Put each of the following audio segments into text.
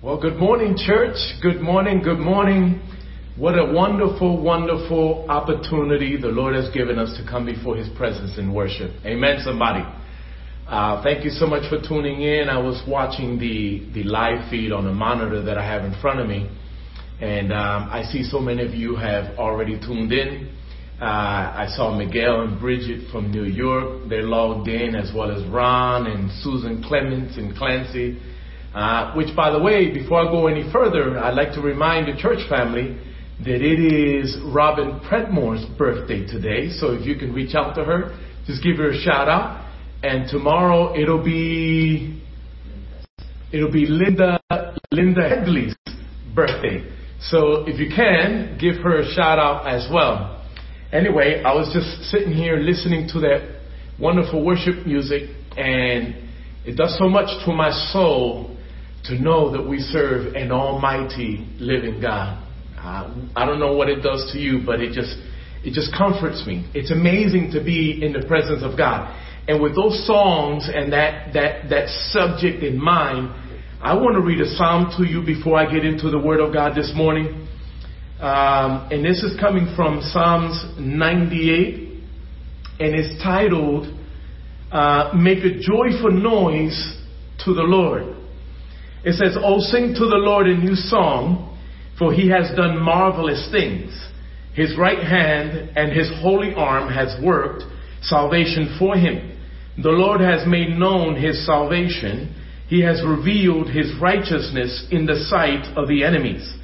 Well, good morning, church. Good morning, good morning. What a wonderful, wonderful opportunity the Lord has given us to come before His presence in worship. Amen, somebody. Uh, thank you so much for tuning in. I was watching the, the live feed on the monitor that I have in front of me, and um, I see so many of you have already tuned in. Uh, I saw Miguel and Bridget from New York. They're logged in, as well as Ron and Susan Clements and Clancy. Uh, which, by the way, before I go any further, I'd like to remind the church family that it is Robin Predmore's birthday today. So if you can reach out to her, just give her a shout out. And tomorrow it'll be it'll be Linda Linda Headley's birthday. So if you can, give her a shout out as well. Anyway, I was just sitting here listening to that wonderful worship music, and it does so much to my soul to know that we serve an almighty living God. Uh, I don't know what it does to you, but it just it just comforts me. It's amazing to be in the presence of God. And with those songs and that that that subject in mind, I want to read a psalm to you before I get into the Word of God this morning. Um, and this is coming from Psalms 98, and it's titled uh, "Make a joyful noise to the Lord." It says, Oh, sing to the Lord a new song, for he has done marvelous things. His right hand and his holy arm has worked salvation for him. The Lord has made known his salvation. He has revealed his righteousness in the sight of the enemies.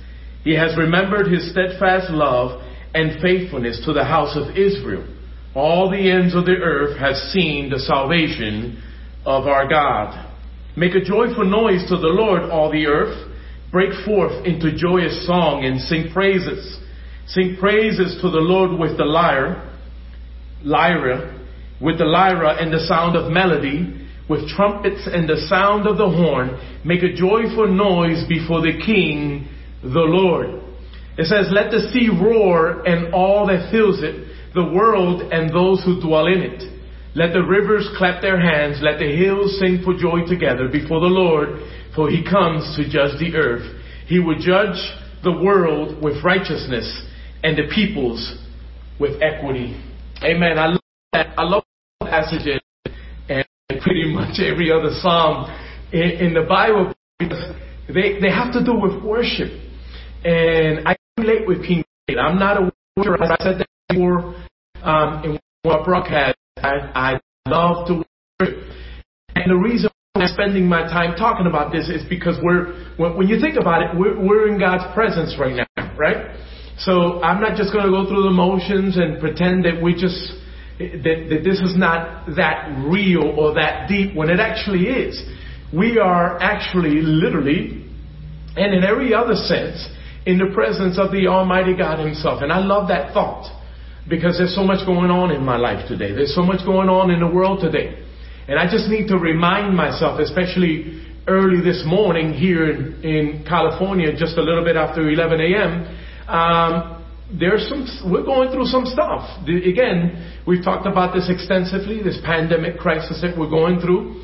He has remembered his steadfast love and faithfulness to the house of Israel. All the ends of the earth have seen the salvation of our God. Make a joyful noise to the Lord, all the earth. Break forth into joyous song and sing praises. Sing praises to the Lord with the lyre, lyra, with the lyra and the sound of melody, with trumpets and the sound of the horn. Make a joyful noise before the King, the Lord. It says, let the sea roar and all that fills it, the world and those who dwell in it. Let the rivers clap their hands. Let the hills sing for joy together before the Lord, for he comes to judge the earth. He will judge the world with righteousness and the peoples with equity. Amen. I love that. I love that passage and pretty much every other psalm in, in the Bible because they, they have to do with worship. And I relate with King David. I'm not a worshiper. I said that before um, in one broadcast. I, I love to worship. And the reason I'm spending my time talking about this is because we're, when, you think about it, we're, we're in God's presence right now, right? So I'm not just going to go through the motions and pretend that we just, that, that this is not that real or that deep when it actually is. We are actually literally, and in every other sense, in the presence of the Almighty God Himself. And I love that thought because there's so much going on in my life today. There's so much going on in the world today. And I just need to remind myself, especially early this morning here in, in California, just a little bit after 11 a.m., um, there's some, we're going through some stuff. The, again, we've talked about this extensively, this pandemic crisis that we're going through,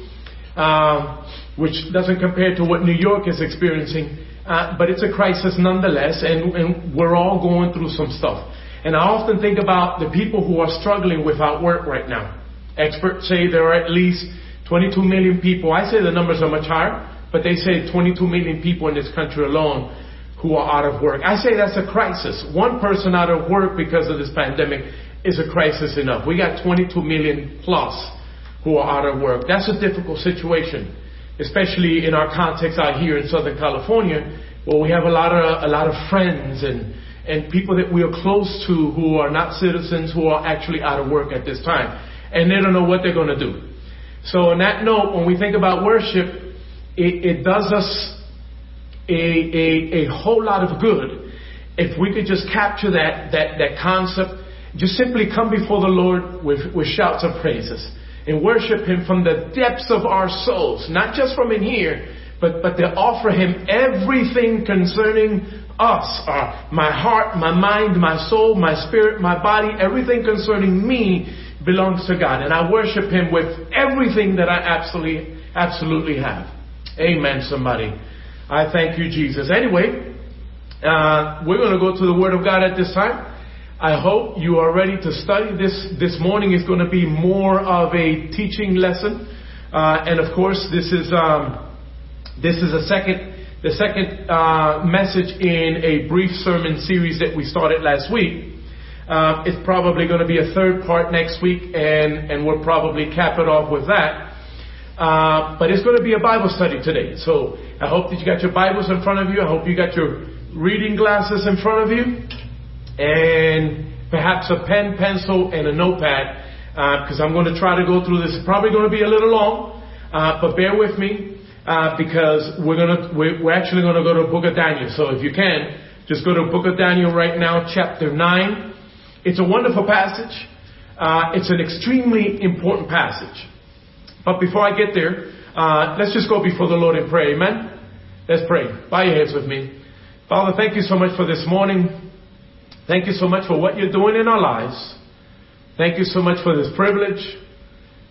um, which doesn't compare to what New York is experiencing, uh, but it's a crisis nonetheless, and, and we're all going through some stuff. And I often think about the people who are struggling without work right now. Experts say there are at least 22 million people. I say the numbers are much higher, but they say 22 million people in this country alone who are out of work. I say that's a crisis. One person out of work because of this pandemic is a crisis enough. We got 22 million plus who are out of work. That's a difficult situation, especially in our context out here in Southern California, where we have a lot of a lot of friends and and people that we are close to who are not citizens who are actually out of work at this time. And they don't know what they're going to do. So on that note, when we think about worship, it, it does us a, a, a whole lot of good if we could just capture that, that, that concept, just simply come before the Lord with, with shouts of praises and worship Him from the depths of our souls, not just from in here, but, but to offer Him everything concerning us, uh, my heart, my mind, my soul, my spirit, my body, everything concerning me belongs to God. And I worship Him with everything that I absolutely, absolutely have. Amen, somebody. I thank you, Jesus. Anyway, uh, we're going to go to the Word of God at this time. I hope you are ready to study. This this morning is going to be more of a teaching lesson, uh, and of course, this is um, this is a second the second uh, message in a brief sermon series that we started last week. Uh, it's probably going to be a third part next week, and, and we'll probably cap it off with that. Uh, but it's going to be a Bible study today. So I hope that you got your Bibles in front of you. I hope you got your reading glasses in front of you, and perhaps a pen, pencil, and a notepad, because uh, I'm going to try to go through this. It's probably going to be a little long, uh, but bear with me uh, because we're gonna we're, actually gonna go to Book of Daniel. So if you can, just go to Book of Daniel right now, chapter nine. It's a wonderful passage. Uh, it's an extremely important passage. But before I get there, uh, let's just go before the Lord and pray. Amen. Let's pray. Bow your heads with me. Father, thank you so much for this morning. Thank you so much for what you're doing in our lives. Thank you so much for this privilege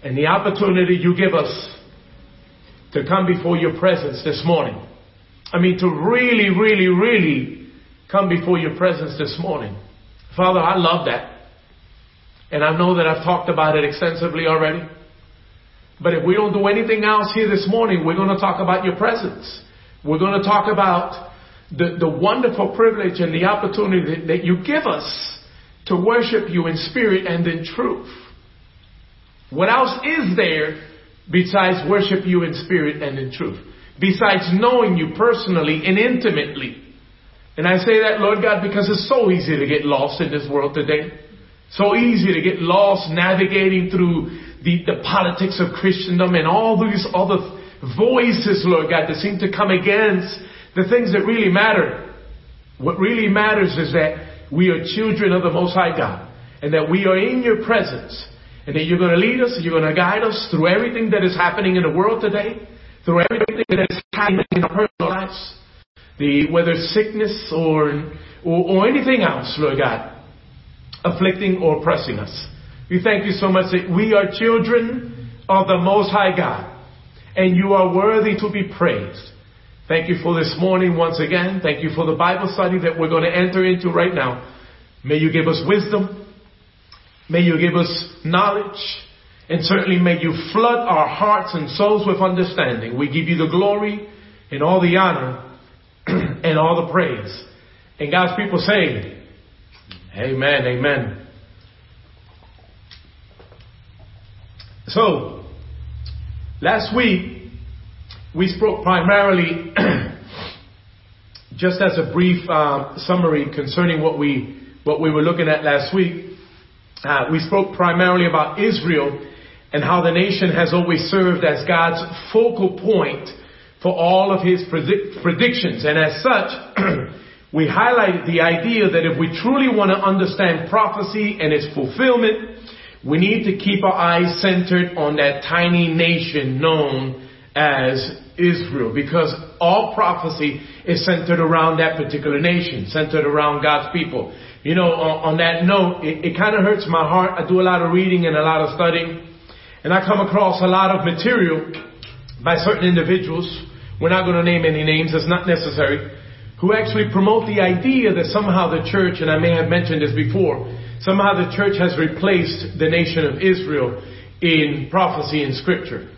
and the opportunity you give us to come before your presence this morning. I mean, to really, really, really come before your presence this morning. Father, I love that. And I know that I've talked about it extensively already. But if we don't do anything else here this morning, we're going to talk about your presence. We're going to talk about the, the wonderful privilege and the opportunity that, that you give us to worship you in spirit and in truth. What else is there besides worship you in spirit and in truth, besides knowing you personally and intimately. And I say that, Lord God, because it's so easy to get lost in this world today. So easy to get lost navigating through the, the politics of Christendom and all these other voices, Lord God, that seem to come against the things that really matter. What really matters is that we are children of the Most High God and that we are in your presence and you're going to lead us, you're going to guide us through everything that is happening in the world today, through everything that is happening in our personal lives, the, whether sickness or, or, or anything else, Lord God, afflicting or oppressing us. We thank you so much that we are children of the Most High God, and you are worthy to be praised. Thank you for this morning once again. Thank you for the Bible study that we're going to enter into right now. May you give us wisdom. May you give us knowledge and certainly may you flood our hearts and souls with understanding. We give you the glory and all the honor and all the praise. And God's people say, Amen, amen. So, last week, we spoke primarily, just as a brief uh, summary concerning what we, what we were looking at last week, uh, we spoke primarily about Israel and how the nation has always served as God's focal point for all of his predict- predictions. And as such, we highlighted the idea that if we truly want to understand prophecy and its fulfillment, we need to keep our eyes centered on that tiny nation known as Israel because all prophecy is centered around that particular nation, centered around God's people. You know, on, that note, it, it kind of hurts my heart. I do a lot of reading and a lot of studying, and I come across a lot of material by certain individuals. We're not going to name any names, it's not necessary, who actually promote the idea that somehow the church, and I may have mentioned this before, somehow the church has replaced the nation of Israel in prophecy and scripture.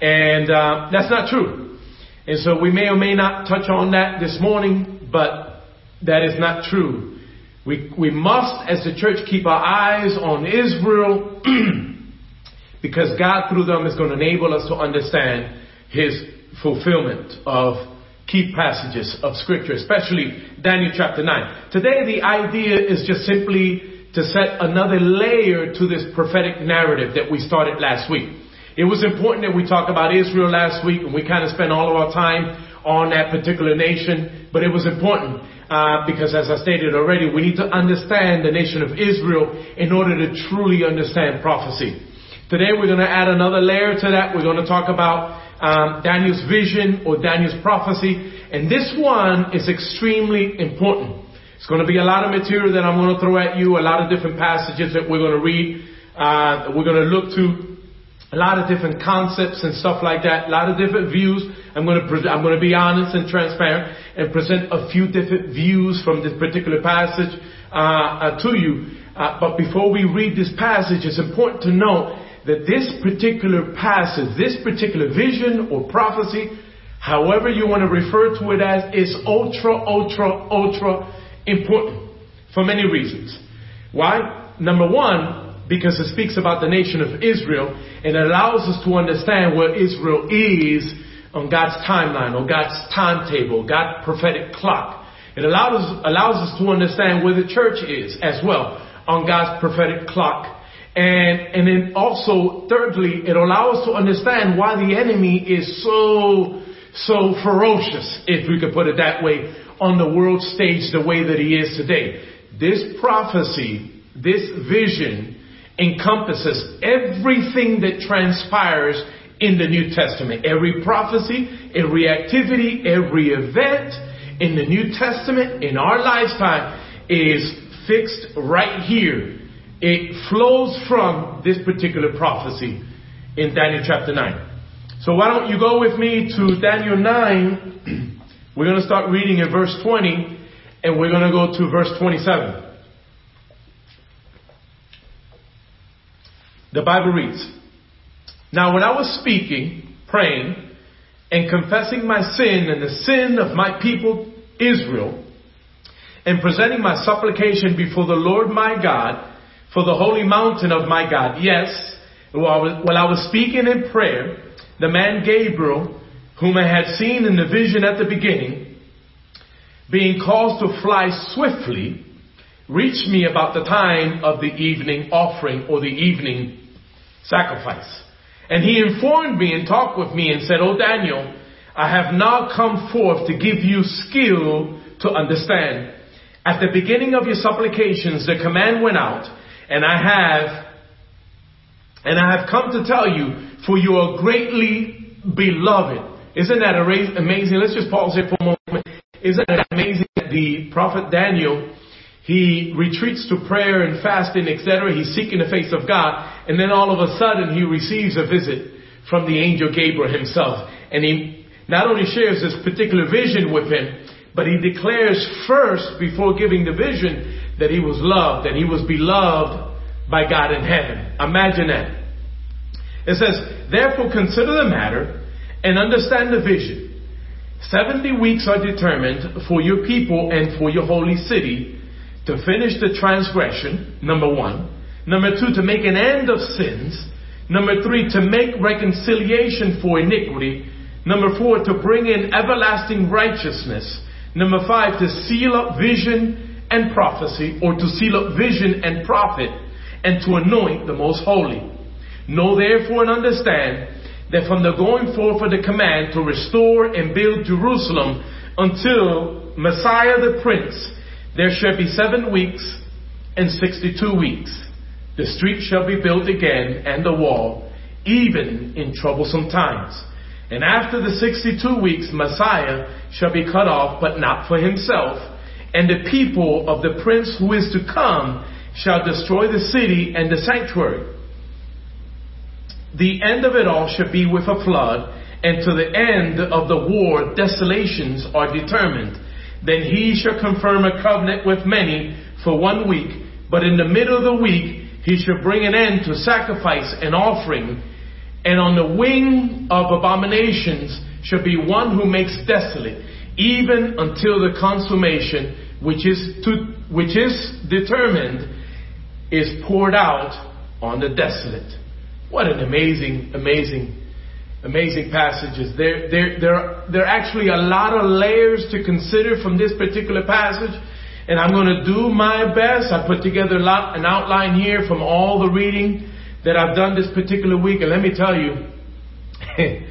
And uh, that's not true. And so we may or may not touch on that this morning, but that is not true. We, we must, as the church, keep our eyes on Israel because God, through them, is going to enable us to understand His fulfillment of key passages of Scripture, especially Daniel chapter 9. Today, the idea is just simply to set another layer to this prophetic narrative that we started last week. It was important that we talk about Israel last week, and we kind of spent all of our time on that particular nation, but it was important because as I stated already, we need to understand the nation of Israel in order to truly understand prophecy. Today we're going to add another layer to that. We're going to talk about um, Daniel's vision or Daniel's prophecy, and this one is extremely important. It's going to be a lot of material that I'm going to throw at you, a lot of different passages that we're going to read, uh, we're going to look to. A lot of different concepts and stuff like that, a lot of different views. I'm going to pre- I'm going to be honest and transparent and present a few different views from this particular passage uh, uh, to you. Uh, but before we read this passage, it's important to note that this particular passage, this particular vision or prophecy, however you want to refer to it as, is ultra, ultra, ultra important for many reasons. Why? Number one, because it speaks about the nation of Israel and it allows us to understand where Israel is on God's timeline, on God's timetable, God's prophetic clock. It allows us, allows us to understand where the church is as well on God's prophetic clock. And, and then also, thirdly, it allows us to understand why the enemy is so, so ferocious, if we could put it that way, on the world stage the way that he is today. This prophecy, this vision encompasses everything that transpires in the New Testament. Every prophecy, every activity, every event in the New Testament in our lifetime is fixed right here. It flows from this particular prophecy in Daniel chapter 9. So why don't you go with me to Daniel 9 We're going to start reading in verse 20 and we're going to go to verse 27. The Bible reads, Now when I was speaking, praying, and confessing my sin and the sin of my people Israel, and presenting my supplication before the Lord my God for the holy mountain of my God. Yes, while I was, speaking in prayer, the man Gabriel whom I had seen in the vision at the beginning, being caused to fly swiftly, reached me about the time of the evening offering or the evening sacrifice. And he informed me and talked with me and said, Oh Daniel, I have now come forth to give you skill to understand. At the beginning of your supplications, the command went out, and I have, and I have come to tell you, for you are greatly beloved. Isn't that amazing? Let's just pause here for a moment. Isn't that amazing that the prophet Daniel, he retreats to prayer and fasting, etc. He's seeking the face of God. And then all of a sudden he receives a visit from the angel Gabriel himself. And he not only shares this particular vision with him, but he declares first before giving the vision that he was loved, that he was beloved by God in heaven. Imagine that. It says, therefore consider the matter and understand the vision. 70 weeks are determined for your people and for your holy city to finish the transgression, number one. Number two, to make an end of sins. Number three, to make reconciliation for iniquity. Number four, to bring in everlasting righteousness. Number five, to seal up vision and prophecy, or to seal up vision and prophet, and to anoint the most holy. Know therefore and understand that from the going forth of the command to restore and build Jerusalem until Messiah the Prince, there shall be seven weeks and sixty-two weeks. The street shall be built again and the wall, even in troublesome times. And after the sixty-two weeks, Messiah shall be cut off, but not for himself. And the people of the prince who is to come shall destroy the city and the sanctuary the end of it all shall be with a flood, and to the end of the war desolations are determined. Then he shall confirm a covenant with many for one week, but in the middle of the week he shall bring an end to sacrifice and offering, and on the wing of abominations shall be one who makes desolate, even until the consummation which is to, which is determined is poured out on the desolate. What an amazing, amazing, amazing passages. There, there, there, there are actually a lot of layers to consider from this particular passage. And I'm going to do my best. I put together a lot, an outline here from all the reading that I've done this particular week. And let me tell you, it,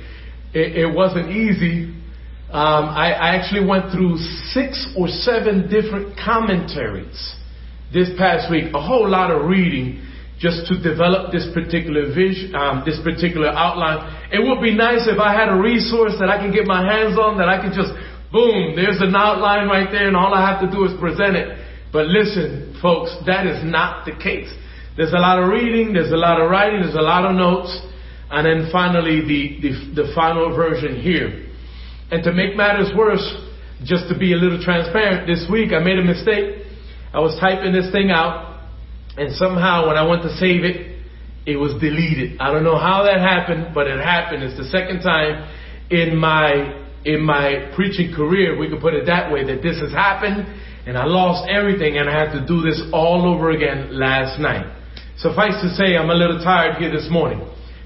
it wasn't easy. Um, I, I actually went through six or seven different commentaries this past week, a whole lot of reading just to develop this particular vision, um, this particular outline. It would be nice if I had a resource that I can get my hands on that I can just, boom, there's an outline right there and all I have to do is present it. But listen, folks, that is not the case. There's a lot of reading, there's a lot of writing, there's a lot of notes. and then finally the, the, the final version here. And to make matters worse, just to be a little transparent, this week I made a mistake. I was typing this thing out, and somehow when I went to save it, it was deleted. I don't know how that happened, but it happened. It's the second time in my in my preaching career, we could put it that way, that this has happened, and I lost everything, and I had to do this all over again last night. Suffice to say, I'm a little tired here this morning.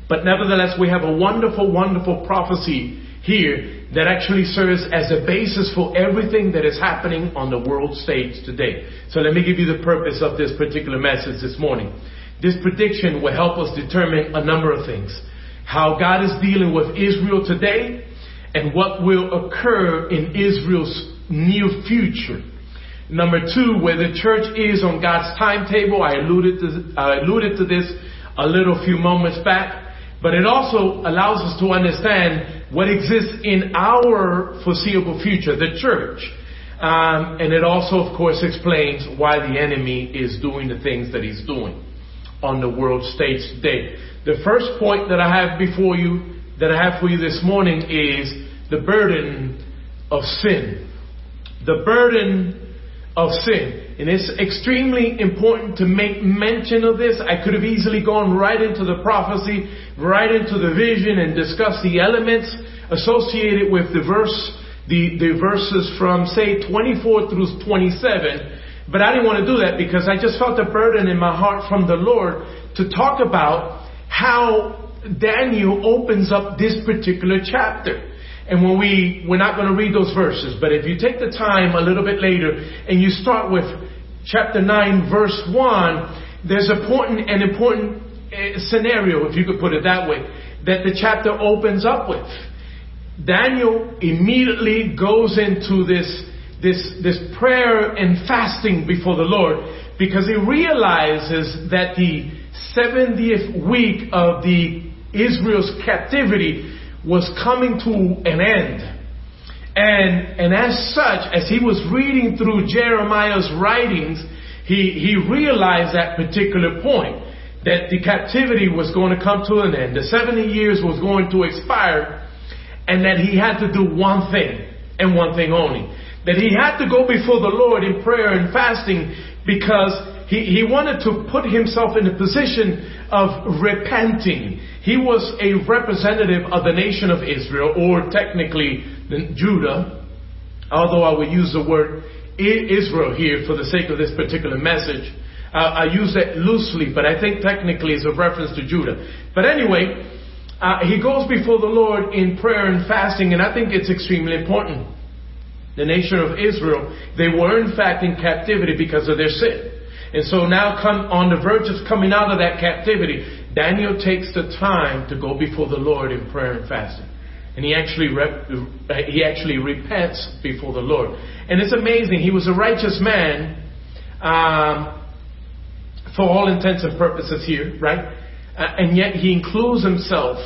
But nevertheless, we have a wonderful, wonderful prophecy here that actually serves as a basis for everything that is happening on the world stage today. So let me give you the purpose of this particular message this morning. This prediction will help us determine a number of things. How God is dealing with Israel today and what will occur in Israel's near future. Number two, where the church is on God's timetable. I alluded to, I alluded to this a little few moments back. But it also allows us to understand what exists in our foreseeable future, the church. Um, and it also, of course, explains why the enemy is doing the things that he's doing on the world stage today. The first point that I have before you, that I have for you this morning is the burden of sin. The burden of sin. And it's extremely important to make mention of this. I could have easily gone right into the prophecy, right into the vision and discussed the elements associated with the verse, the, the verses from say 24 through 27. But I didn't want to do that because I just felt a burden in my heart from the Lord to talk about how Daniel opens up this particular chapter. And when we, we're not going to read those verses, but if you take the time a little bit later and you start with chapter 9 verse 1, there's important, an important uh, scenario, if you could put it that way, that the chapter opens up with. Daniel immediately goes into this, this, this prayer and fasting before the Lord because he realizes that the 70th week of the Israel's captivity was coming to an end. And, and as such, as he was reading through Jeremiah's writings, he, he realized that particular point that the captivity was going to come to an end. The 70 years was going to expire and that he had to do one thing and one thing only. That he had to go before the Lord in prayer and fasting because he, he wanted to put himself in a position of repenting. He was a representative of the nation of Israel, or technically Judah, although I would use the word Israel here for the sake of this particular message. Uh, I use that loosely, but I think technically it's a reference to Judah. But anyway, uh, he goes before the Lord in prayer and fasting, and I think it's extremely important. The nation of Israel, they were in fact in captivity because of their sin. And so now come on the verge of coming out of that captivity, Daniel takes the time to go before the Lord in prayer and fasting. And he actually rep, he actually repents before the Lord. And it's amazing. He was a righteous man, um, for all intents and purposes here, right? Uh, and yet he includes himself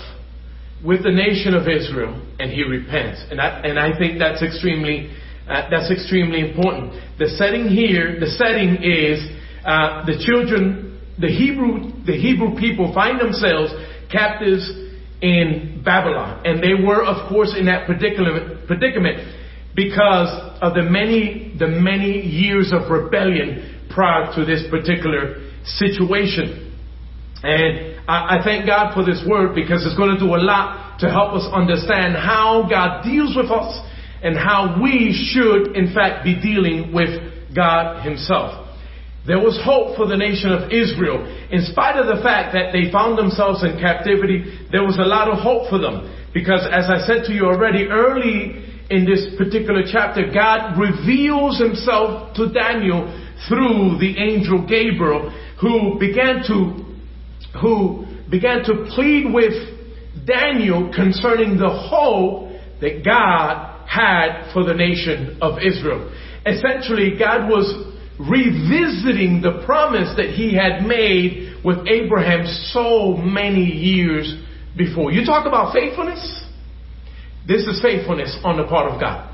with the nation of Israel, and he repents. And I, and I think that's extremely uh, that's extremely important. The setting here, the setting is uh, the children, the Hebrew, the Hebrew people find themselves captives in Babylon. And they were, of course, in that particular predicament because of the many, the many years of rebellion prior to this particular situation. And I, I thank God for this word because it's going to do a lot to help us understand how God deals with us and how we should, in fact, be dealing with God Himself. There was hope for the nation of Israel. In spite of the fact that they found themselves in captivity, there was a lot of hope for them. Because as I said to you already early in this particular chapter, God reveals himself to Daniel through the angel Gabriel who began to, who began to plead with Daniel concerning the hope that God had for the nation of Israel. Essentially, God was revisiting the promise that he had made with Abraham so many years before. You talk about faithfulness? This is faithfulness on the part of God.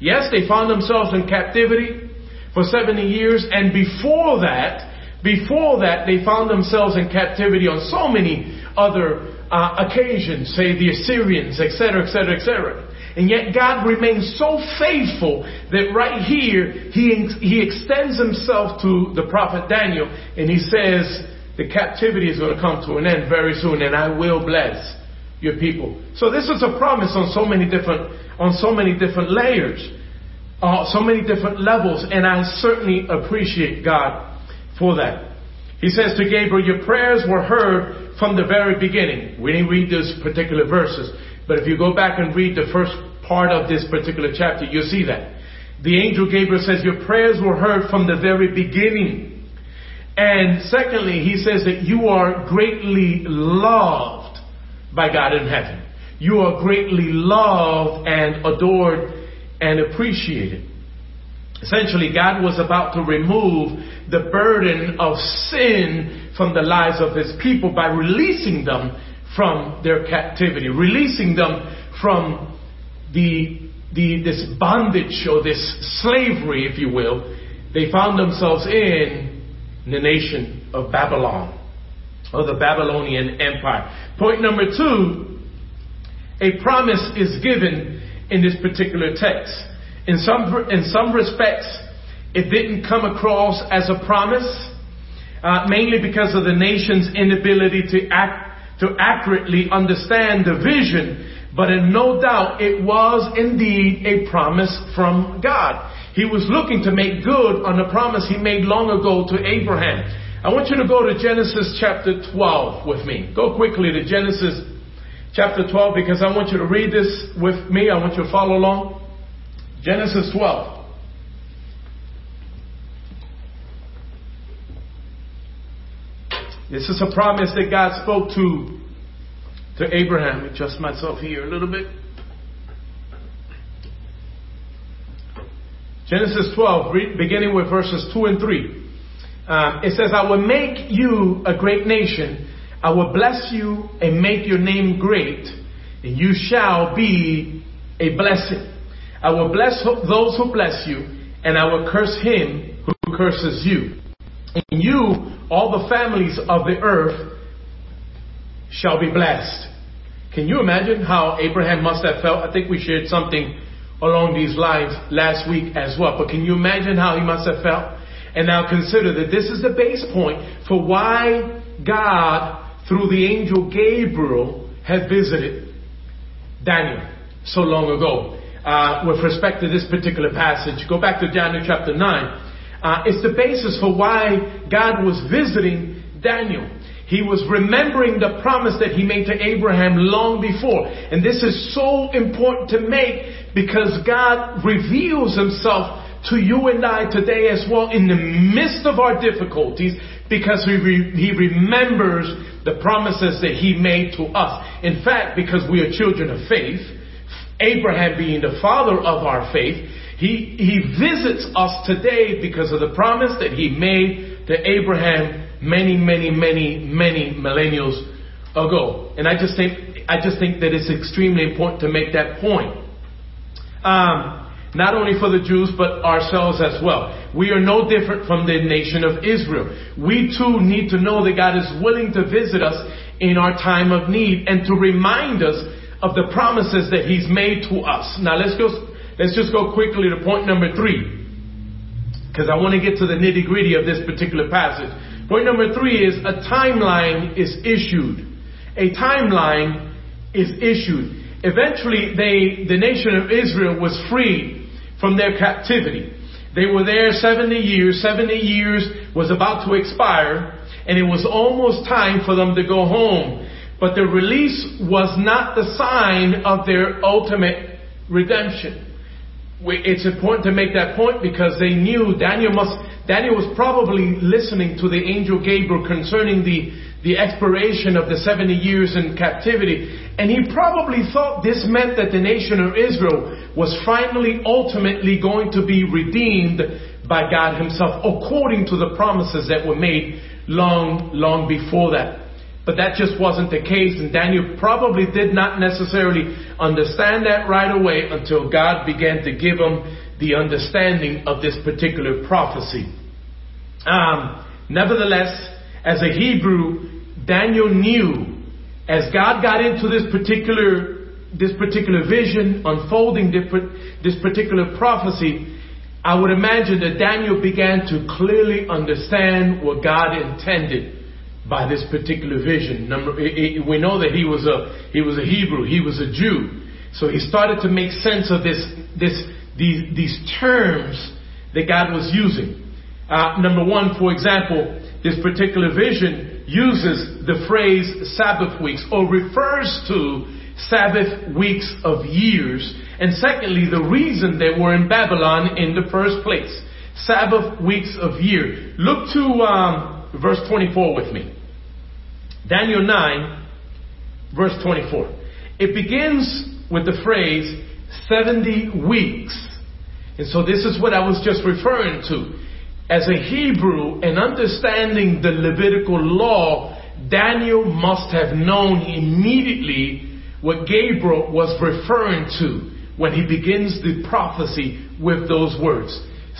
Yes, they found themselves in captivity for 70 years, and before that, before that, they found themselves in captivity on so many other uh, occasions, say the Assyrians, etc., etc., etc. And yet God remains so faithful that right here he, he extends himself to the prophet Daniel and he says the captivity is going to come to an end very soon and I will bless your people. So this is a promise on so many different, on so many different layers, uh, so many different levels and I certainly appreciate God for that. He says to Gabriel, your prayers were heard from the very beginning. We didn't read those particular verses. But if you go back and read the first part of this particular chapter, you'll see that. The angel Gabriel says, Your prayers were heard from the very beginning. And secondly, he says that you are greatly loved by God in heaven. You are greatly loved and adored and appreciated. Essentially, God was about to remove the burden of sin from the lives of his people by releasing them from their captivity, releasing them from the, the, this bondage or this slavery, if you will, they found themselves in the nation of Babylon or the Babylonian Empire. Point number two, a promise is given in this particular text. In some, in some respects, it didn't come across as a promise, uh, mainly because of the nation's inability to act to accurately understand the vision, but in no doubt it was indeed a promise from God. He was looking to make good on the promise he made long ago to Abraham. I want you to go to Genesis chapter 12 with me. Go quickly to Genesis chapter 12 because I want you to read this with me. I want you to follow along. Genesis 12. This is a promise that God spoke to, to Abraham. Adjust myself here a little bit. Genesis 12, beginning with verses 2 and 3. Um, it says, I will make you a great nation. I will bless you and make your name great, and you shall be a blessing. I will bless those who bless you, and I will curse him who curses you. And you, all the families of the earth, shall be blessed. Can you imagine how Abraham must have felt? I think we shared something along these lines last week as well. But can you imagine how he must have felt? And now consider that this is the base point for why God, through the angel Gabriel, had visited Daniel so long ago. Uh, with respect to this particular passage, go back to Daniel chapter 9. Uh, it's the basis for why God was visiting Daniel. He was remembering the promise that he made to Abraham long before. And this is so important to make because God reveals himself to you and I today as well in the midst of our difficulties because he, re- he remembers the promises that he made to us. In fact, because we are children of faith, Abraham being the father of our faith, he, he visits us today because of the promise that he made to Abraham many, many, many, many millennials ago. And I just think, I just think that it's extremely important to make that point. Um, not only for the Jews, but ourselves as well. We are no different from the nation of Israel. We too need to know that God is willing to visit us in our time of need and to remind us of the promises that He's made to us. Now let's go Let's just go quickly to point number three, because I want to get to the nitty gritty of this particular passage. Point number three is a timeline is issued. A timeline is issued. Eventually, they, the nation of Israel was freed from their captivity. They were there 70 years. 70 years was about to expire, and it was almost time for them to go home. But the release was not the sign of their ultimate redemption it's important to make that point because they knew Daniel must, Daniel was probably listening to the angel Gabriel concerning the, the expiration of the 70 years in captivity. And he probably thought this meant that the nation of Israel was finally, ultimately going to be redeemed by God himself according to the promises that were made long, long before that. But that just wasn't the case, and Daniel probably did not necessarily understand that right away until God began to give him the understanding of this particular prophecy. Um, nevertheless, as a Hebrew, Daniel knew as God got into this particular this particular vision, unfolding this particular prophecy, I would imagine that Daniel began to clearly understand what God intended by this particular vision. Number, we know that he was a he was a Hebrew, he was a Jew, so he started to make sense of this this these these terms that God was using. Uh, number one, for example, this particular vision uses the phrase Sabbath weeks or refers to Sabbath weeks of years. And secondly, the reason they were in Babylon in the first place. Sabbath weeks of year. Look to um, verse 24 with me. Daniel 9, verse 24. It begins with the phrase 70 weeks. And so this is what I was just referring to. As a Hebrew and understanding the Levitical law, Daniel must have known immediately what Gabriel was referring to when he begins the prophecy with those words.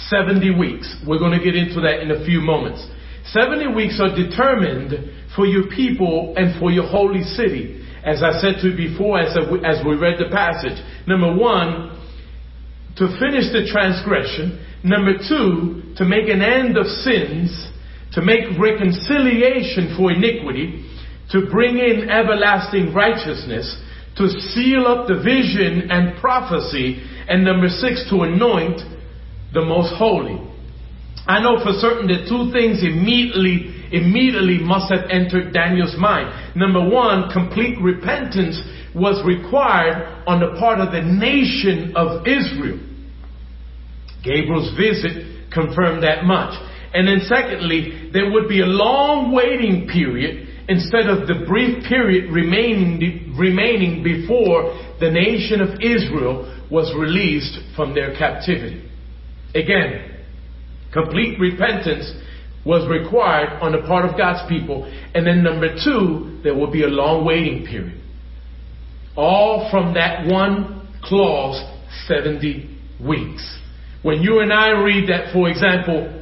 70 weeks. We're going to get into that in a few moments. 70 weeks are determined for your people and for your holy city. As I said to you before, as, as we read the passage. Number one, to finish the transgression. Number two, to make an end of sins, to make reconciliation for iniquity, to bring in everlasting righteousness, to seal up the vision and prophecy, and number six, to anoint the most holy. I know for certain that two things immediately, immediately must have entered Daniel's mind. Number one, complete repentance was required on the part of the nation of Israel. Gabriel's visit confirmed that much. And then secondly, there would be a long waiting period instead of the brief period remaining, remaining before the nation of Israel was released from their captivity. Again, complete repentance was required on the part of God's people. And then number two, there will be a long waiting period. All from that one clause, 70 weeks. When you and I read that, for example,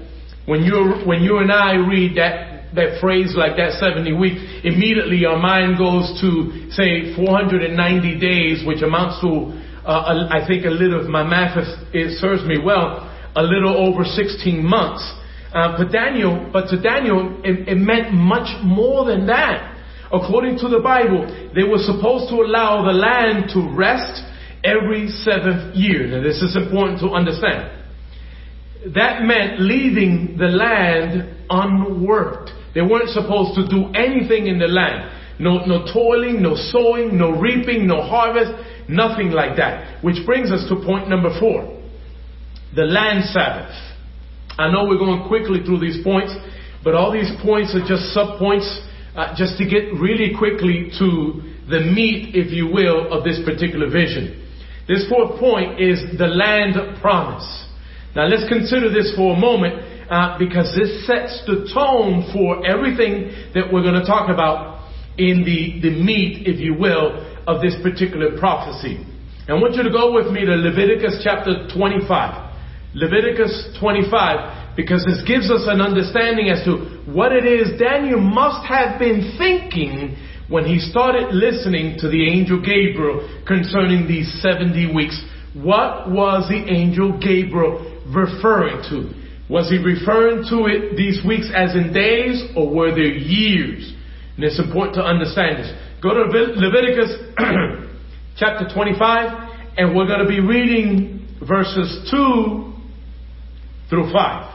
when you when you and I read that that phrase like that 70 weeks, immediately our mind goes to say 490 days, which amounts to uh, I think a little. Of my math is, it serves me well. A little over 16 months. Uh, but Daniel, but to Daniel, it, it meant much more than that. According to the Bible, they were supposed to allow the land to rest every seventh year. Now, this is important to understand. That meant leaving the land unworked. They weren't supposed to do anything in the land. No, no toiling, no sowing, no reaping, no harvest, nothing like that. Which brings us to point number four. The land Sabbath. I know we're going quickly through these points, but all these points are just sub points, uh, just to get really quickly to the meat, if you will, of this particular vision. This fourth point is the land promise. Now let's consider this for a moment uh, because this sets the tone for everything that we're going to talk about in the, the meat, if you will, of this particular prophecy. I want you to go with me to Leviticus chapter 25. Leviticus 25, because this gives us an understanding as to what it is Daniel must have been thinking when he started listening to the angel Gabriel concerning these 70 weeks. What was the angel Gabriel referring to? Was he referring to it these weeks as in days or were there years? And it's important to understand this. Go to Leviticus chapter 25 and we're going to be reading verses 2 through 5.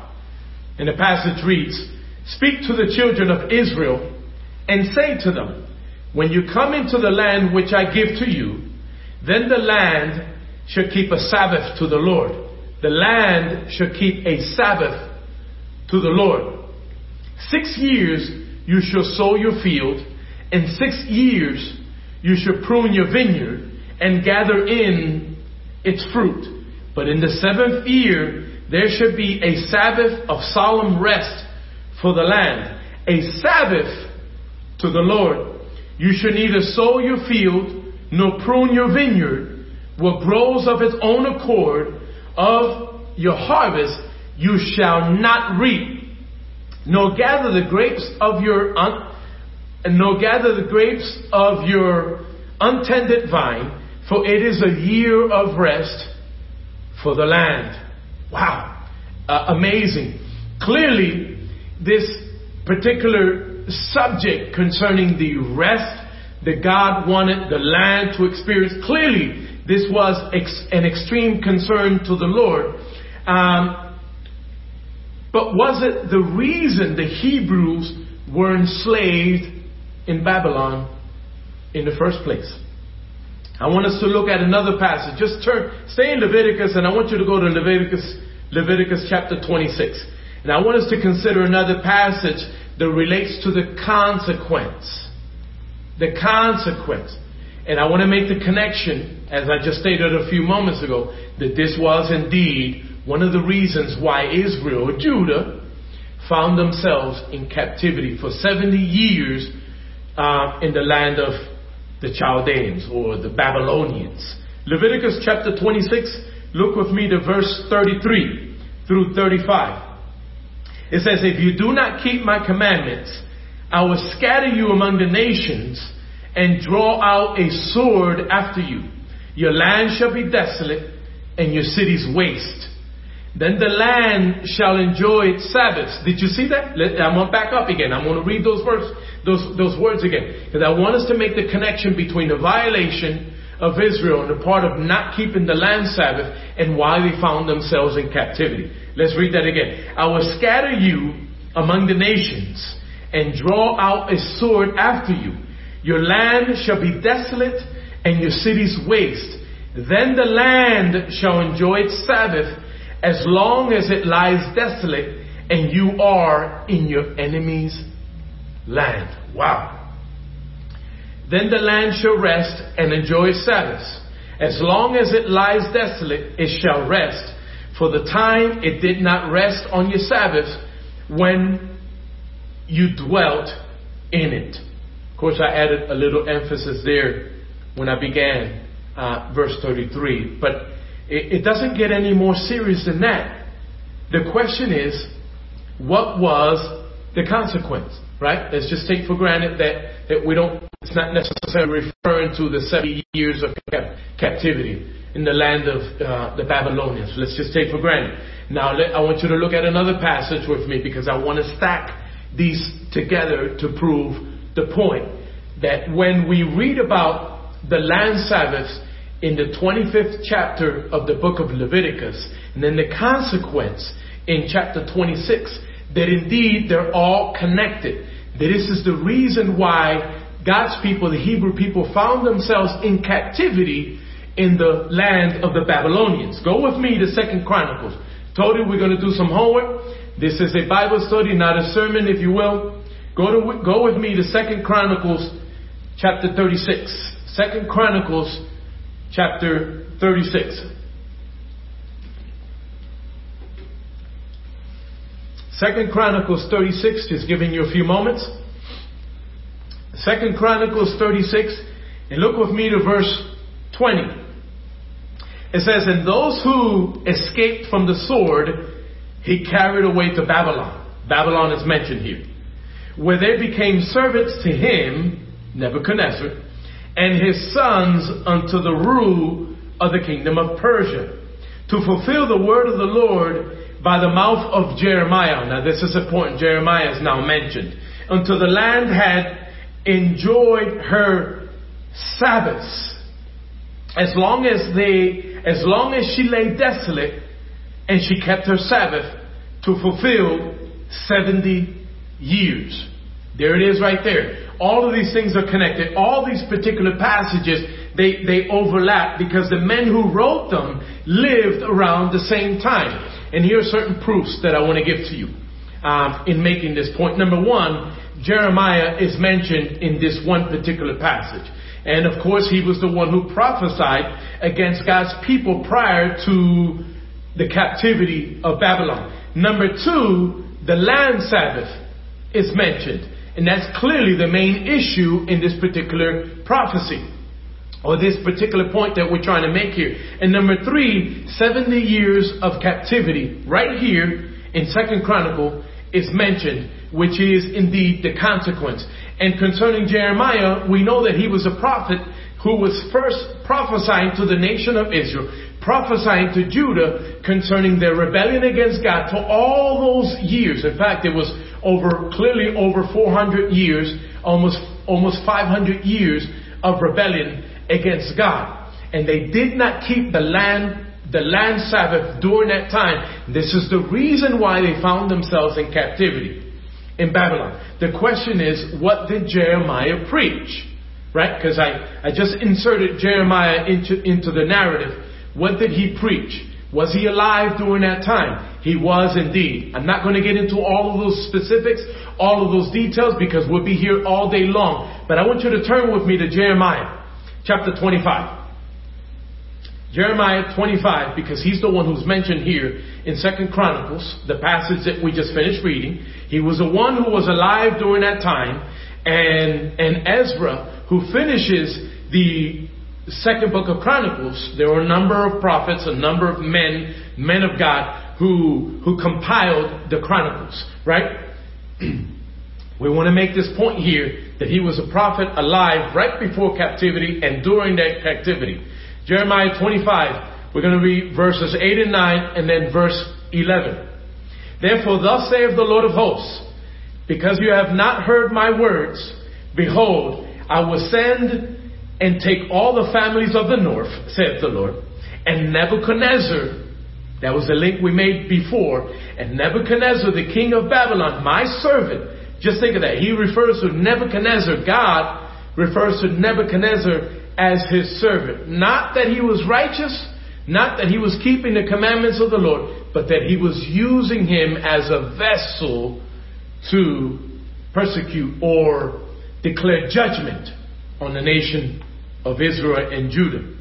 And the passage reads, Speak to the children of Israel and say to them, when you come into the land which I give to you, then the land shall keep a Sabbath to the Lord. The land shall keep a Sabbath to the Lord. Six years you shall sow your field, and six years you shall prune your vineyard and gather in its fruit. But in the seventh year there should be a Sabbath of solemn rest for the land, a Sabbath to the Lord. You should neither sow your field nor prune your vineyard. What grows of its own accord of your harvest you shall not reap, nor gather the grapes of your un- nor gather the grapes of your untended vine, for it is a year of rest for the land. Wow. Uh, amazing. Clearly, this particular subject concerning the rest that God wanted the land to experience, clearly this was ex- an extreme concern to the Lord. Um, but was it the reason the Hebrews were enslaved in Babylon in the first place? I want us to look at another passage. Just turn, stay in Leviticus, and I want you to go to Leviticus, Leviticus chapter 26. And I want us to consider another passage that relates to the consequence. The consequence. And I want to make the connection, as I just stated a few moments ago, that this was indeed one of the reasons why Israel, or Judah, found themselves in captivity for 70 years uh, in the land of the Chaldeans or the Babylonians. Leviticus chapter 26, look with me to verse 33 through 35. It says, If you do not keep my commandments, I will scatter you among the nations and draw out a sword after you. Your land shall be desolate and your cities waste. Then the land shall enjoy its Sabbaths. Did you see that? I'm going to back up again. I'm going to read those verse, those, those words again. Because I want us to make the connection between the violation of Israel and the part of not keeping the land Sabbath and why they found themselves in captivity. Let's read that again. I will scatter you among the nations and draw out a sword after you. Your land shall be desolate and your cities waste. Then the land shall enjoy its Sabbath as long as it lies desolate and you are in your enemy's land. Wow. Then the land shall rest and enjoy its Sabbaths. As long as it lies desolate, it shall rest. For the time it did not rest on your Sabbaths when you dwelt in it. Of course, I added a little emphasis there when I began uh, verse 33. But it, it doesn't get any more serious than that. The question is, what was the consequence? Right? Let's just take for granted that, that we don't, it's not necessarily referring to the 70 years of cap- captivity in the land of uh, the Babylonians. Let's just take for granted. Now, let, I want you to look at another passage with me because I want to stack these together to prove the point that when we read about the land Sabbaths in the 25th chapter of the book of Leviticus, and then the consequence in chapter 26, that indeed they're all connected. That this is the reason why God's people, the Hebrew people, found themselves in captivity in the land of the Babylonians. Go with me to Second Chronicles. Told you we're going to do some homework. This is a Bible study, not a sermon, if you will. Go to go with me to Second Chronicles, chapter 36. Second Chronicles, chapter 36. Second Chronicles 36, just giving you a few moments. Second Chronicles 36, and look with me to verse 20. It says, And those who escaped from the sword, he carried away to Babylon. Babylon is mentioned here. Where they became servants to him, Nebuchadnezzar, and his sons unto the rule of the kingdom of Persia, to fulfill the word of the Lord by the mouth of Jeremiah. Now this is important. Jeremiah is now mentioned. Until the land had enjoyed her Sabbaths. As long as they, as long as she lay desolate and she kept her Sabbath to fulfill 70 years. There it is right there. All of these things are connected. All these particular passages, they, they overlap because the men who wrote them lived around the same time. And here are certain proofs that I want to give to you um, in making this point. Number one, Jeremiah is mentioned in this one particular passage. And of course, he was the one who prophesied against God's people prior to the captivity of Babylon. Number two, the land Sabbath is mentioned. And that's clearly the main issue in this particular prophecy or this particular point that we're trying to make here. And number three, 70 years of captivity right here in Second Chronicle is mentioned which is indeed the consequence. And concerning Jeremiah, we know that he was a prophet who was first prophesying to the nation of Israel, prophesying to Judah concerning their rebellion against God for all those years. In fact, it was over, clearly over 400 years, almost, almost 500 years of rebellion against God. And they did not keep the land, the land Sabbath during that time. This is the reason why they found themselves in captivity in Babylon. The question is, what did Jeremiah preach? Right? Because I, I just inserted Jeremiah into, into the narrative. What did he preach? Was he alive during that time? He was indeed. I'm not going to get into all of those specifics, all of those details, because we'll be here all day long. But I want you to turn with me to Jeremiah chapter 25. Jeremiah 25, because he's the one who's mentioned here in Second Chronicles, the passage that we just finished reading. He was the one who was alive during that time, and, and Ezra, who finishes the second book of Chronicles, there were a number of prophets, a number of men, men of God, who, who compiled the Chronicles, right? we want to make this point here that he was a prophet alive right before captivity and during that captivity. Jeremiah 25, we're going to read verses 8 and 9 and then verse 11. Therefore, thus saith the Lord of hosts, because you have not heard my words, behold, I will send and take all the families of the north, saith the Lord, and Nebuchadnezzar, that was the link we made before, and Nebuchadnezzar, the king of Babylon, my servant, just think of that. He refers to Nebuchadnezzar, God refers to Nebuchadnezzar as his servant. Not that he was righteous, not that he was keeping the commandments of the Lord, but that he was using him as a vessel to persecute or declare judgment on the nation of Israel and Judah.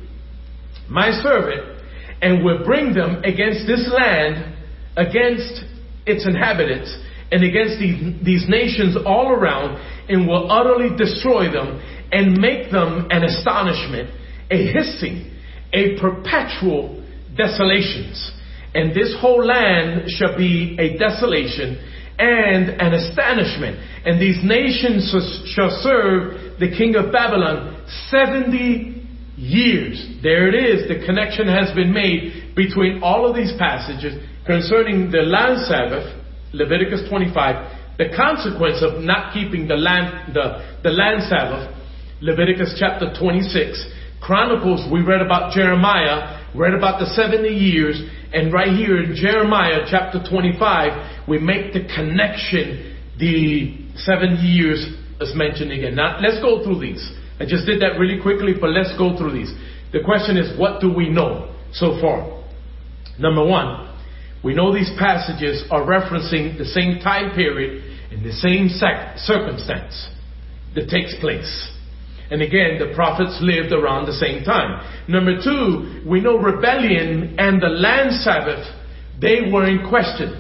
My servant, and will bring them against this land, against its inhabitants, and against these, these nations all around, and will utterly destroy them and make them an astonishment, a hissing, a perpetual desolations. And this whole land shall be a desolation and an astonishment. And these nations shall serve the king of Babylon 70 years. There it is. The connection has been made between all of these passages concerning the land Sabbath, Leviticus 25, the consequence of not keeping the land, the, the land Sabbath, Leviticus chapter 26. Chronicles, we read about Jeremiah, read about the 70 years, and right here in Jeremiah chapter 25, we make the connection, the 70 years is mentioned again. Now, let's go through these. I just did that really quickly, but let's go through these. The question is, what do we know so far? Number one, we know these passages are referencing the same time period and the same circumstance that takes place. And again, the prophets lived around the same time. Number two, we know rebellion and the land Sabbath, they were in question.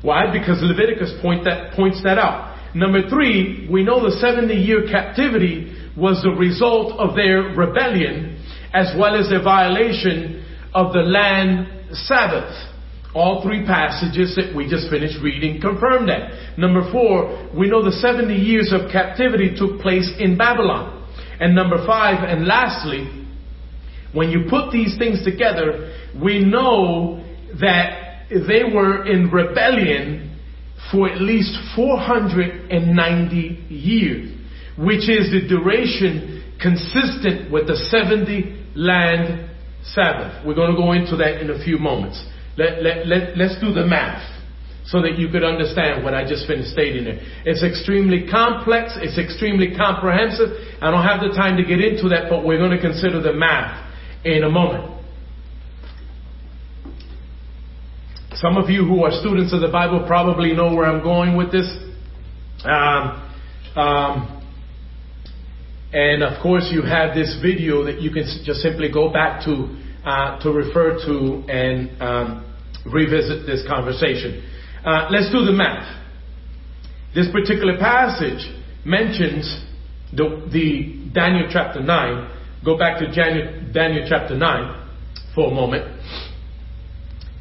Why? Because Leviticus point that, points that out. Number three, we know the 70 year captivity was the result of their rebellion as well as their violation of the land Sabbath. All three passages that we just finished reading confirm that. Number four, we know the 70 years of captivity took place in Babylon. And number five, and lastly, when you put these things together, we know that they were in rebellion for at least 490 years, which is the duration consistent with the 70 land Sabbath. We're going to go into that in a few moments. Let, let, let, let's do the math so that you could understand what I just finished stating there. It's extremely complex, it's extremely comprehensive. I don't have the time to get into that, but we're going to consider the math in a moment. Some of you who are students of the Bible probably know where I'm going with this. Um, um, and of course, you have this video that you can just simply go back to uh, to refer to and um, revisit this conversation. Uh, let's do the math. This particular passage mentions the, the Daniel chapter 9. Go back to Daniel, chapter 9 for a moment.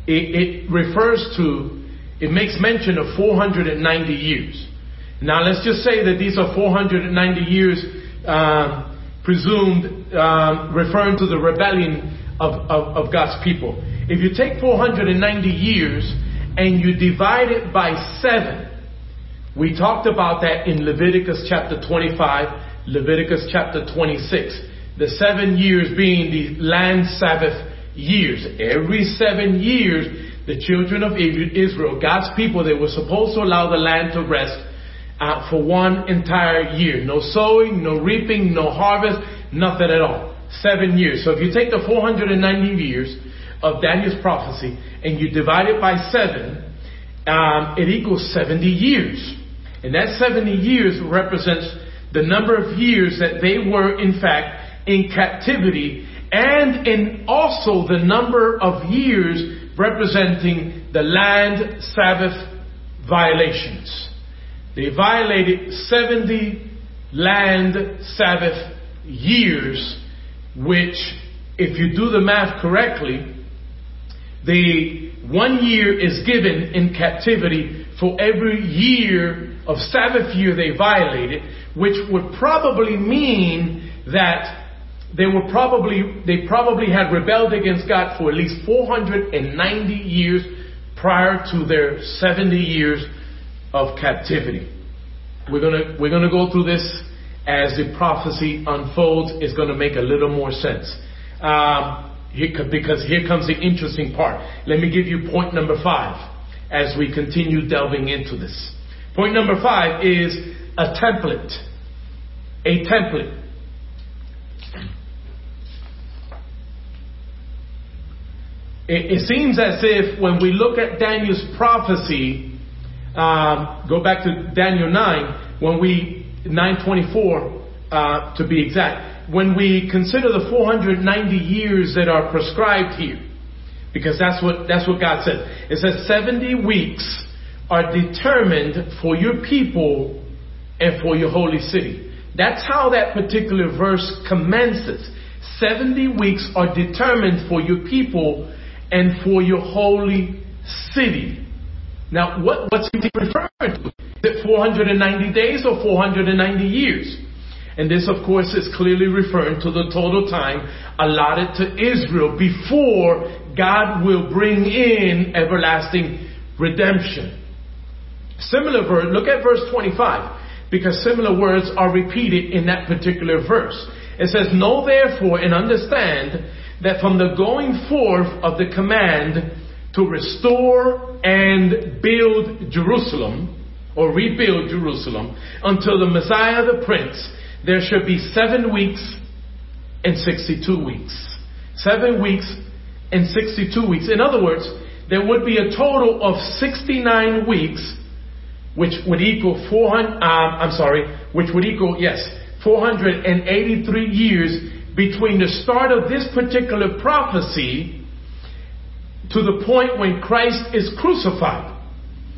It, it refers to, it makes mention of 490 years. Now let's just say that these are 490 years um, presumed um, referring to the rebellion of, of, of God's people. If you take 490 years and you divide it by seven, we talked about that in Leviticus chapter 25, Leviticus chapter 26. The seven years being the land Sabbath years. Every seven years, the children of Israel, God's people, they were supposed to allow the land to rest uh, for one entire year. No sowing, no reaping, no harvest, nothing at all. Seven years. So if you take the 490 years of Daniel's prophecy and you divide it by seven, um, it equals 70 years. And that 70 years represents the number of years that they were, in fact, in captivity and in also the number of years representing the land Sabbath violations. They violated 70 land Sabbath years, which, if you do the math correctly, the one year is given in captivity for every year of Sabbath year they violated, which would probably mean that they were probably, they probably had rebelled against God for at least 490 years prior to their 70 years of captivity. We're gonna, we're gonna go through this as the prophecy unfolds. It's gonna make a little more sense. Um, because here comes the interesting part. Let me give you point number five as we continue delving into this. Point number five is a template. A template. It, it seems as if when we look at Daniel's prophecy, um, go back to Daniel 9, when we, 924 uh, to be exact, when we consider the 490 years that are prescribed here, because that's what, that's what God said. It says 70 weeks are determined for your people and for your holy city. That's how that particular verse commences. 70 weeks are determined for your people and for your holy city. Now, what, what's he referring to? Is it 490 days or 490 years? And this, of course, is clearly referring to the total time allotted to Israel before God will bring in everlasting redemption. Similar verse, look at verse 25, because similar words are repeated in that particular verse. It says, Know therefore and understand that from the going forth of the command to restore and build Jerusalem or rebuild Jerusalem until the Messiah the Prince, there should be seven weeks and 62 weeks. Seven weeks and 62 weeks. In other words, there would be a total of 69 weeks, which would equal 400, uh, I'm sorry, which would equal, yes, 483 years between the start of this particular prophecy to the point when Christ is crucified.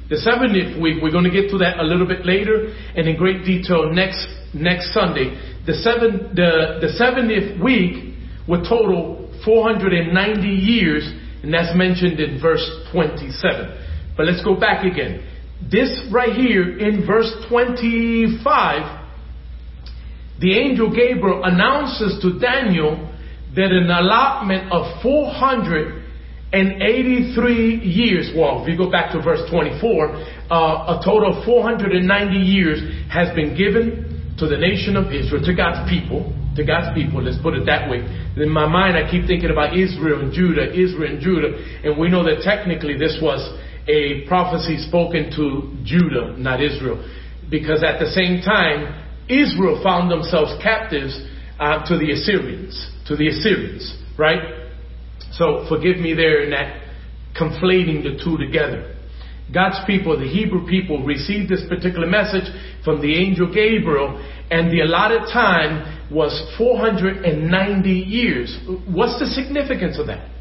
The 70th week, we're going to get to that a little bit later and in great detail next, next Sunday. The, seven, the, the 70th week would total 490 years, and that's mentioned in verse 27. But let's go back again. This right here in verse 25, the angel Gabriel announces to Daniel that an allotment of 400 and 83 years, well, if you go back to verse 24, uh, a total of 490 years has been given to the nation of Israel, to God's people, to God's people, let's put it that way. In my mind, I keep thinking about Israel and Judah, Israel and Judah, and we know that technically this was a prophecy spoken to Judah, not Israel, because at the same time, Israel found themselves captives uh, to the Assyrians, to the Assyrians, right? So forgive me there in that conflating the two together. God's people, the Hebrew people, received this particular message from the angel Gabriel, and the allotted time was 490 years. What's the significance of that?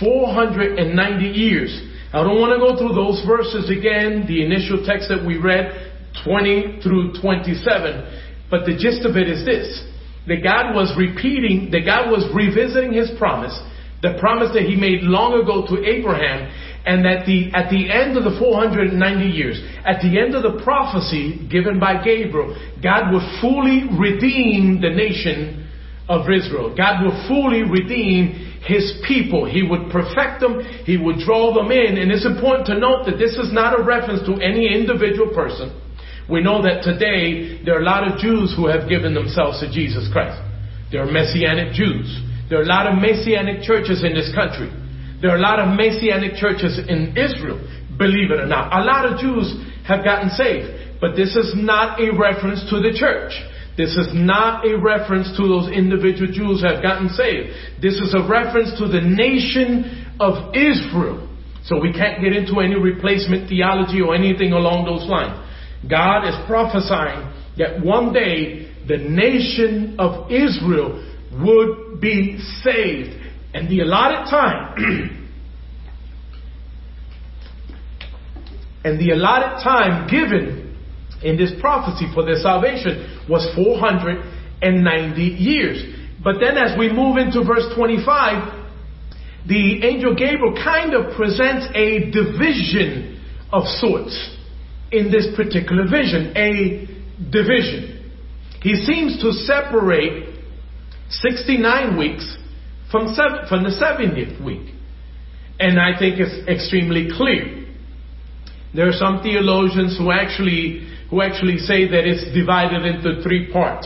490 years. I don't want to go through those verses again, the initial text that we read, 20 through 27, but the gist of it is this that God was repeating, that God was revisiting his promise the promise that he made long ago to Abraham, And that the, at the end of the 490 years, at the end of the prophecy given by Gabriel, God would fully redeem the nation of Israel. God would fully redeem his people. He would perfect them. He would draw them in. And it's important to note that this is not a reference to any individual person. We know that today there are a lot of Jews who have given themselves to Jesus Christ. They're Messianic Jews. There are a lot of Messianic churches in this country. There are a lot of Messianic churches in Israel, believe it or not. A lot of Jews have gotten saved. But this is not a reference to the church. This is not a reference to those individual Jews who have gotten saved. This is a reference to the nation of Israel. So we can't get into any replacement theology or anything along those lines. God is prophesying that one day the nation of Israel would be saved. And the allotted time, and the allotted time given in this prophecy for their salvation was 490 years. But then as we move into verse 25, the angel Gabriel kind of presents a division of sorts in this particular vision, a division. He seems to separate 69 weeks from, seven, from the 70th week. And I think it's extremely clear. There are some theologians who actually, who actually say that it's divided into three parts.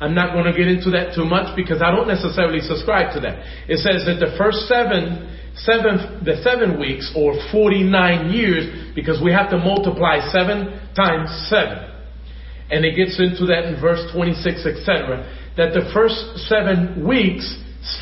I'm not going to get into that too much because I don't necessarily subscribe to that. It says that the first seven, seven, the seven weeks or 49 years, because we have to multiply seven times seven. And it gets into that in verse 26, etc that the first seven weeks,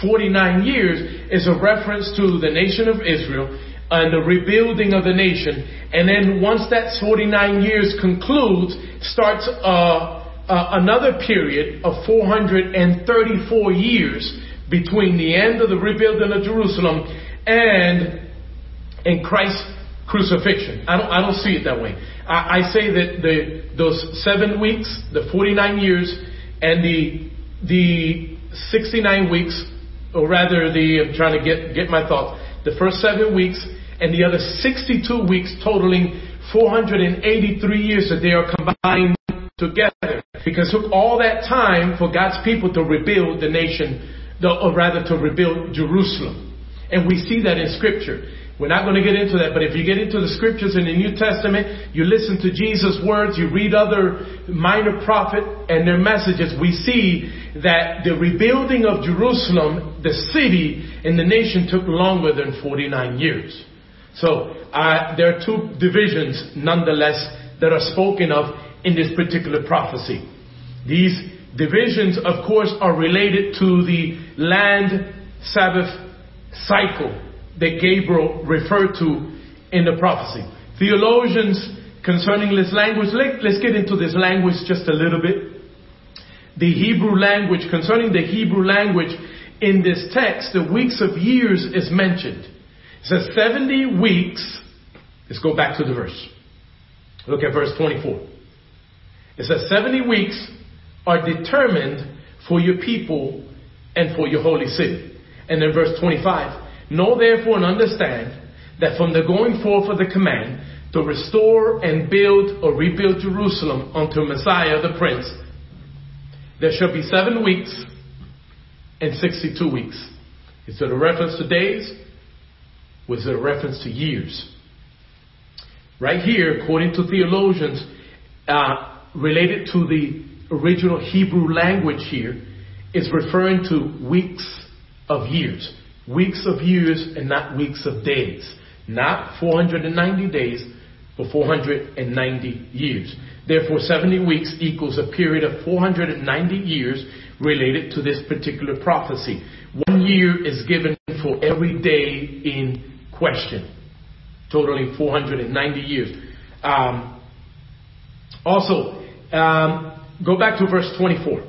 49 years, is a reference to the nation of Israel and the rebuilding of the nation. And then once that 49 years concludes, starts uh, uh, another period of 434 years between the end of the rebuilding of Jerusalem and in Christ's crucifixion. I don't, I don't see it that way. I, I say that the, those seven weeks, the 49 years, and the the 69 weeks, or rather the, I'm trying to get, get my thoughts, the first seven weeks and the other 62 weeks totaling 483 years that they are combined together. Because it took all that time for God's people to rebuild the nation, or rather to rebuild Jerusalem. And we see that in scripture. We're not going to get into that, but if you get into the scriptures in the New Testament, you listen to Jesus' words, you read other minor prophet and their messages, we see that the rebuilding of Jerusalem, the city and the nation took longer than 49 years. So uh, there are two divisions nonetheless that are spoken of in this particular prophecy. These divisions, of course, are related to the land Sabbath cycle that Gabriel referred to in the prophecy. Theologians concerning this language, let, us get into this language just a little bit. The Hebrew language, concerning the Hebrew language in this text, the weeks of years is mentioned. It says 70 weeks. Let's go back to the verse. Look at verse 24. It says 70 weeks are determined for your people and for your holy city. And then verse 25, Know therefore and understand that from the going forth of the command to restore and build or rebuild Jerusalem unto Messiah the Prince, there shall be seven weeks and 62 weeks. Is it a reference to days? Was it a reference to years? Right here, according to theologians, uh, related to the original Hebrew language here, is referring to weeks of years weeks of years and not weeks of days. Not 490 days, but 490 years. Therefore, 70 weeks equals a period of 490 years related to this particular prophecy. One year is given for every day in question, totaling 490 years. Um, also, um, go back to verse 24.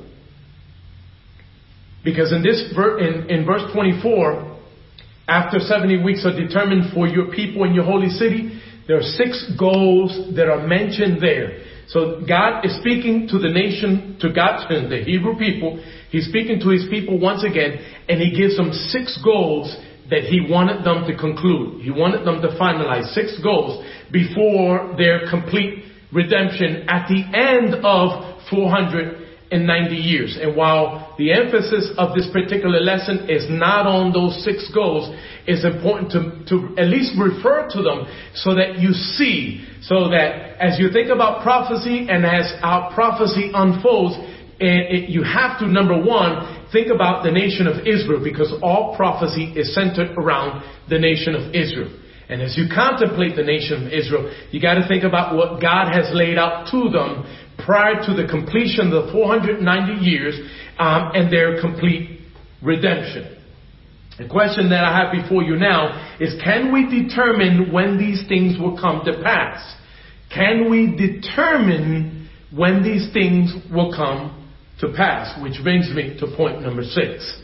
Because in this in, in verse 24, after 70 weeks are determined for your people in your holy city, there are six goals that are mentioned there. So God is speaking to the nation, to God, to the Hebrew people. He's speaking to his people once again, and he gives them six goals that he wanted them to conclude. He wanted them to finalize six goals before their complete redemption at the end of 490 years. And while the emphasis of this particular lesson is not on those six goals, it's important to, to at least refer to them so that you see, so that as you think about prophecy and as our prophecy unfolds, it, it, you have to, number one, think about the nation of Israel because all prophecy is centered around the nation of Israel. And as you contemplate the nation of Israel, you got to think about what God has laid out to them prior to the completion of the 490 years um, and their complete redemption. The question that I have before you now is can we determine when these things will come to pass? Can we determine when these things will come to pass, which brings me to point number six.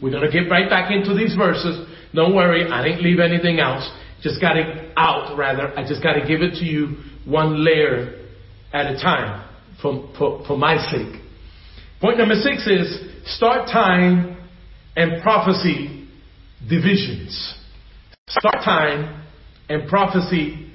We're going to get right back into these verses. Don't worry, I didn't leave anything else. Just got it out, rather. I just got to give it to you one layer at a time for, for, for my sake. Point number six is start time and prophecy divisions. Start time and prophecy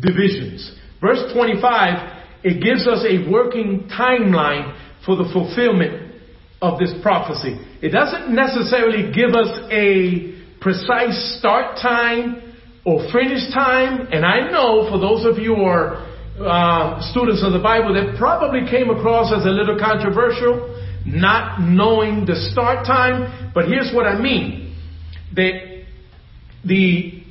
divisions. Verse 25, it gives us a working timeline for the fulfillment of this prophecy. It doesn't necessarily give us a precise start time or finish time. And I know for those of you who are uh, students of the Bible that probably came across as a little controversial, not knowing the start time. But here's what I mean. That the,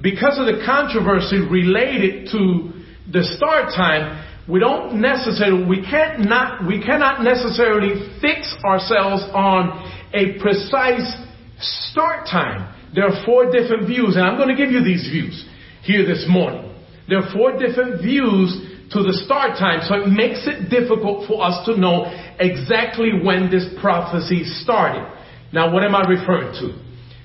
because of the controversy related to the start time, we don't necessarily, we can't not, we cannot necessarily fix ourselves on a precise start time. There are four different views, and I'm going to give you these views here this morning. There are four different views to the start time, so it makes it difficult for us to know exactly when this prophecy started. Now, what am I referring to?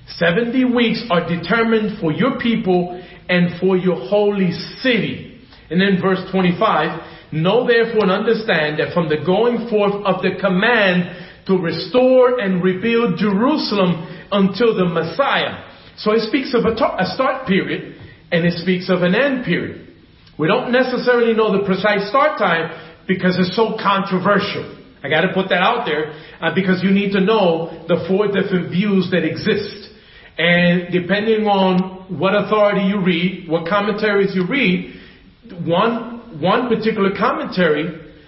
70 weeks are determined for your people and for your holy city. And then verse 25, Know therefore and understand that from the going forth of the command to restore and rebuild Jerusalem until the Messiah. So it speaks of a, start period and it speaks of an end period. We don't necessarily know the precise start time because it's so controversial. I got to put that out there uh, because you need to know the four different views that exist. And depending on what authority you read, what commentaries you read, one one particular commentary,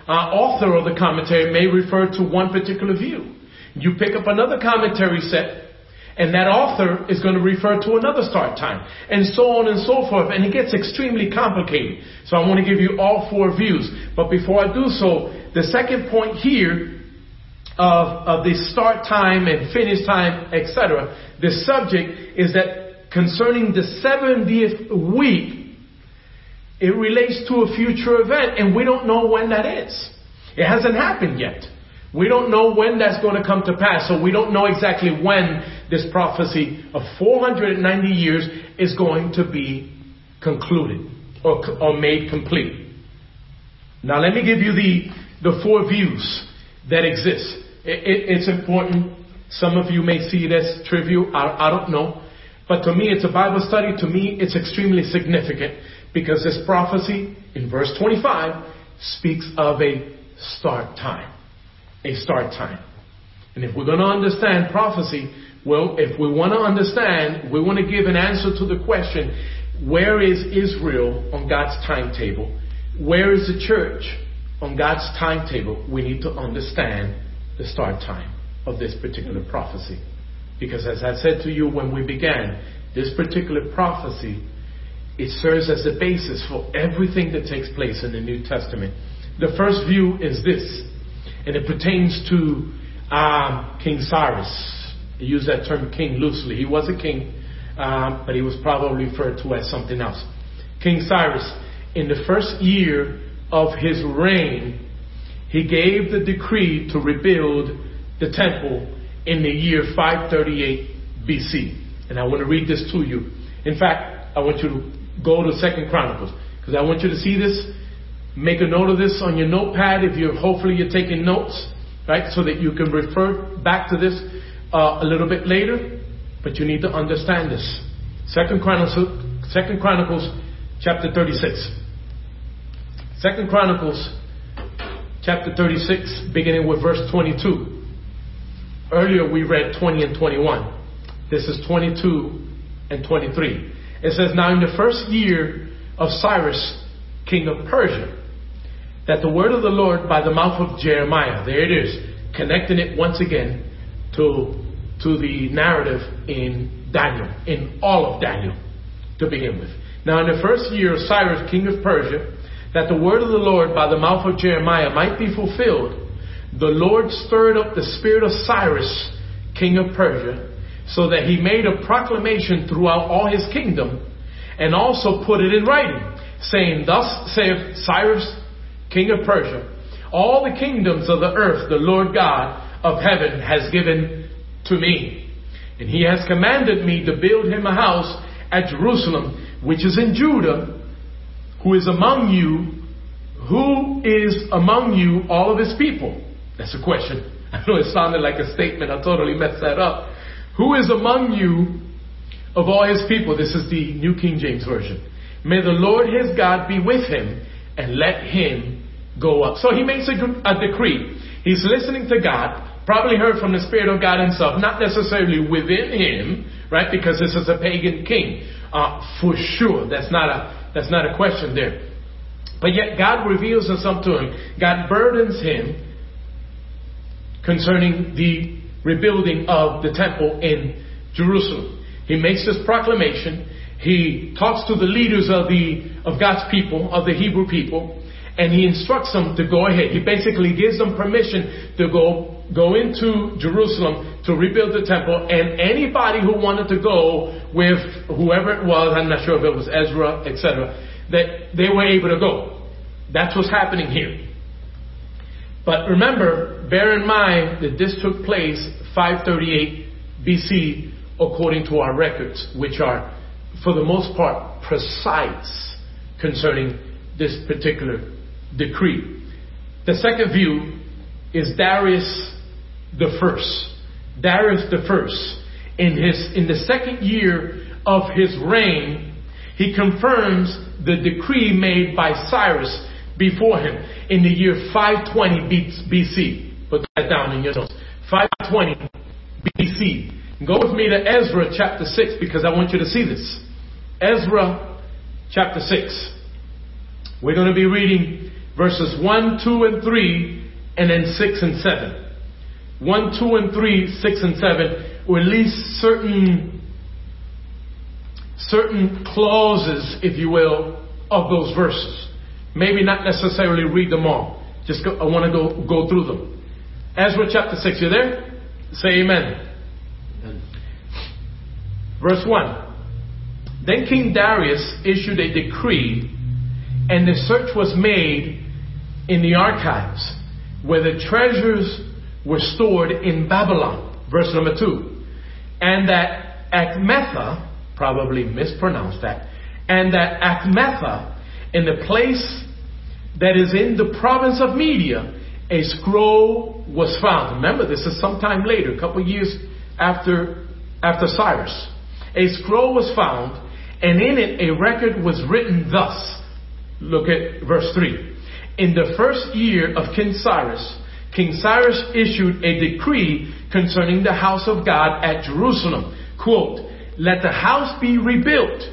uh, author of the commentary may refer to one particular view. You pick up another commentary set, and that author is going to refer to another start time, and so on and so forth, and it gets extremely complicated. So I want to give you all four views. But before I do so, the second point here of, of the start time and finish time, etc., the subject is that concerning the 70th week, it relates to a future event, and we don't know when that is. It hasn't happened yet. We don't know when that's going to come to pass, so we don't know exactly when this prophecy of 490 years is going to be concluded or, or made complete. Now, let me give you the, the four views that exist. It, it, it's important. Some of you may see it as trivial. I, I don't know. But to me, it's a Bible study. To me, it's extremely significant because this prophecy in verse 25 speaks of a start time. A start time. And if we're going to understand prophecy, well, if we want to understand, we want to give an answer to the question, where is Israel on God's timetable? Where is the church on God's timetable? We need to understand the start time of this particular prophecy. Because as I said to you when we began, this particular prophecy it serves as a basis for everything that takes place in the New Testament. The first view is this, and it pertains to um, King Cyrus. I use that term king loosely. He was a king, um, but he was probably referred to as something else. King Cyrus, in the first year of his reign, he gave the decree to rebuild the temple in the year 538 BC. And I want to read this to you. In fact, I want you to go to Second Chronicles because I want you to see this. Make a note of this on your notepad if you're hopefully you're taking notes, right? So that you can refer back to this uh, a little bit later. But you need to understand this. Second Chronicles, Second Chronicles chapter 36. Second Chronicles chapter 36, beginning with verse 22. Earlier we read 20 and 21. This is 22 and 23. It says, Now in the first year of Cyrus, king of Persia, that the word of the Lord by the mouth of Jeremiah, there it is, connecting it once again to, to the narrative in Daniel, in all of Daniel to begin with. Now in the first year of Cyrus, king of Persia, that the word of the Lord by the mouth of Jeremiah might be fulfilled, the Lord stirred up the spirit of Cyrus, king of Persia, so that he made a proclamation throughout all his kingdom and also put it in writing, saying, Thus saith Cyrus, king of Persia, all the kingdoms of the earth the Lord God of heaven has given to me. And he has commanded me to build him a house at Jerusalem, which is in Judah, who is among you, who is among you all of his people? That's a question. I know it sounded like a statement. I totally messed that up. Who is among you of all his people? This is the New King James Version. May the Lord his God be with him and let him go up. So he makes a, a decree. He's listening to God, probably heard from the Spirit of God himself, not necessarily within him, right? Because this is a pagan king. Uh, for sure. That's not a, that's not a question there. But yet God reveals himself to him. God burdens him concerning the rebuilding of the temple in Jerusalem. He makes this proclamation. He talks to the leaders of the of God's people, of the Hebrew people, and he instructs them to go ahead. He basically gives them permission to go go into Jerusalem to rebuild the temple, and anybody who wanted to go with whoever it was, I'm not sure if it was Ezra, etc., that they were able to go. That's what's happening here. But remember, bear in mind that this took place 538 BC according to our records, which are, for the most part, precise concerning this particular decree. The second view is Darius the first. Darius the first. In his, in the second year of his reign, he confirms the decree made by Cyrus before him in the year 520 BC. Put that down in your notes. 520 BC. Go with me to Ezra chapter 6 because I want you to see this. Ezra chapter 6. We're going to be reading verses 1, 2, and 3, and then 6 and 7. 1, 2, and 3, 6, and 7, or at least certain, certain clauses, if you will, of those verses. Maybe not necessarily read them all. Just go, I want to go, go through them. Ezra chapter 6, you there? Say amen. amen. Verse 1. Then King Darius issued a decree, and the search was made in the archives where the treasures were stored in Babylon. Verse number 2. And that Achmetha, probably mispronounced that, and that Achmetha, in the place that is in the province of Media, a scroll was found. Remember, this is sometime later, a couple years after, after Cyrus. A scroll was found, and in it a record was written thus. Look at verse 3. In the first year of King Cyrus, King Cyrus issued a decree concerning the house of God at Jerusalem. Quote, let the house be rebuilt,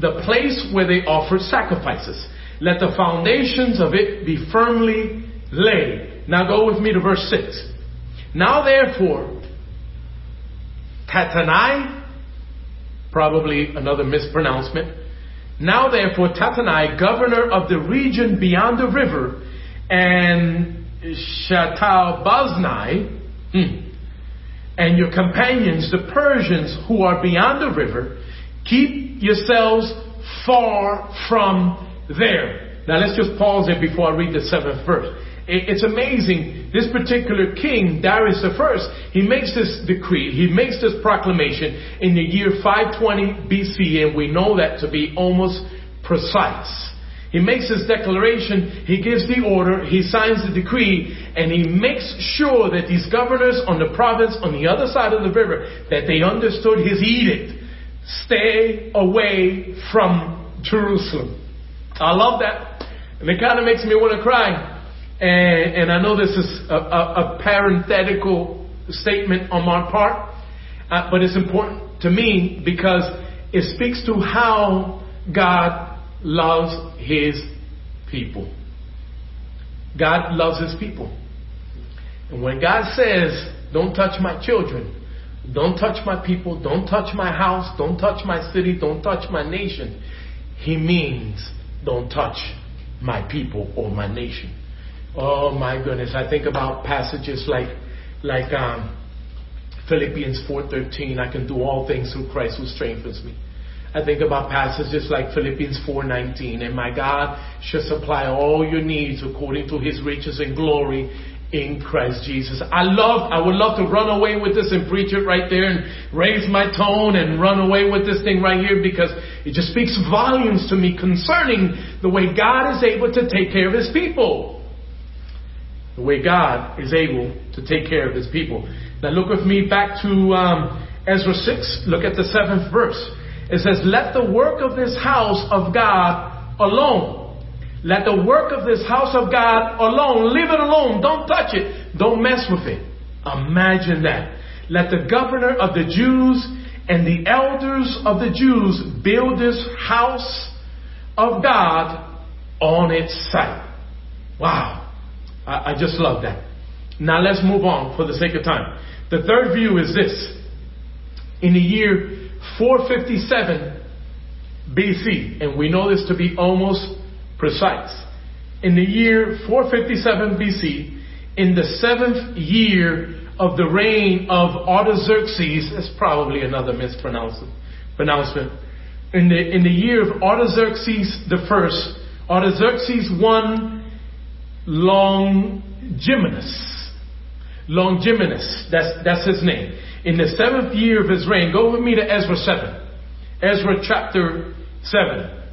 the place where they offered sacrifices. Let the foundations of it be firmly laid. Now go with me to verse 6. Now therefore, Tattenai, probably another mispronouncement. Now therefore, Tattenai, governor of the region beyond the river, and Shethar-boznai, hmm, and your companions, the Persians who are beyond the river, keep yourselves far from there. Now let's just pause there before I read the seventh verse. It's amazing. This particular king, Darius first, he makes this decree, he makes this proclamation in the year 520 BC, and we know that to be almost precise. He makes his declaration, he gives the order, he signs the decree, and he makes sure that these governors on the province on the other side of the river, that they understood his edict. Stay away from Jerusalem. I love that. And it kind of makes me want to cry. And, and I know this is a, a, a parenthetical statement on my part, uh, but it's important to me because it speaks to how God loves his people. God loves his people. And when God says, don't touch my children, don't touch my people, don't touch my house, don't touch my city, don't touch my nation, he means don't touch my people or my nation. Oh my goodness, I think about passages like, like, um, Philippians 4:13, I can do all things through Christ who strengthens me. I think about passages like Philippians 4:19, and my God shall supply all your needs according to his riches and glory in Christ Jesus. I love, I would love to run away with this and preach it right there and raise my tone and run away with this thing right here because it just speaks volumes to me concerning the way God is able to take care of his people. The way God is able to take care of his people. Now look with me back to um, Ezra 6. Look at the seventh verse. It says, Let the work of this house of God alone let the work of this house of God alone. Leave it alone. Don't touch it. Don't mess with it. Imagine that. Let the governor of the Jews and the elders of the Jews build this house of God on its site. Wow. I, I just love that. Now let's move on for the sake of time. The third view is this. In the year 457 BC, and we know this to be almost precise. In the year 457 BC, in the seventh year of the reign of Artaxerxes, that's probably another mispronouncement. In the, in the year of Artaxerxes the first, Artaxerxes I Longimanus. Longimanus, that's, that's his name. In the seventh year of his reign, go with me to Ezra 7. Ezra chapter 7.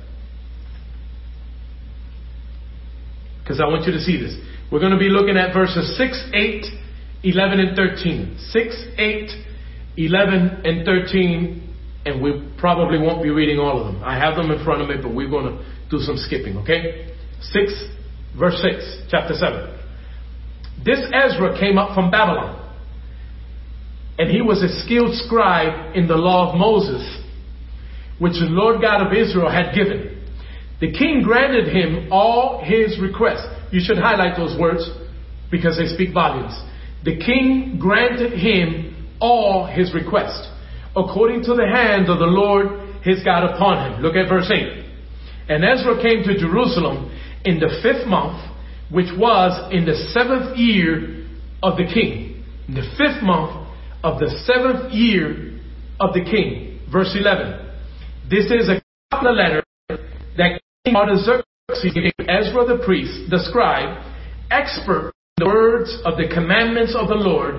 because I want you to see this. We're going to be looking at verses 6, 8, 11, and 13. 6, 8, 11, and 13, and we probably won't be reading all of them. I have them in front of me, but we're going to do some skipping, okay? 6, verse 6, chapter 7. This Ezra came up from Babylon, and he was a skilled scribe in the law of Moses, which the Lord God of Israel had given. The king granted him all his requests. You should highlight those words because they speak volumes. The king granted him all his requests according to the hand of the Lord his God upon him. Look at verse 8. And Ezra came to Jerusalem in the fifth month, which was in the seventh year of the king. In the fifth month of the seventh year of the king. Verse 11. This is a letter that King Artaxerxes gave Ezra the priest, the scribe, expert in the words of the commandments of the Lord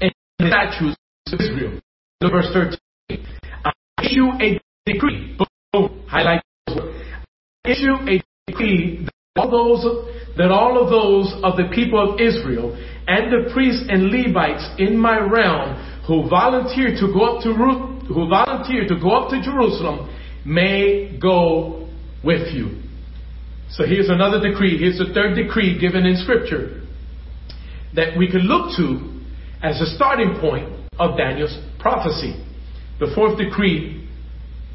and the statutes of Israel. Look verse 13. I issue a decree. Boom. Highlight issue a that all those that all of those of the people of Israel and the priests and Levites in my realm who volunteer to go up to who volunteer to go up to Jerusalem may go with you. So here's another decree. Here's the third decree given in scripture that we can look to as a starting point of Daniel's prophecy. The fourth decree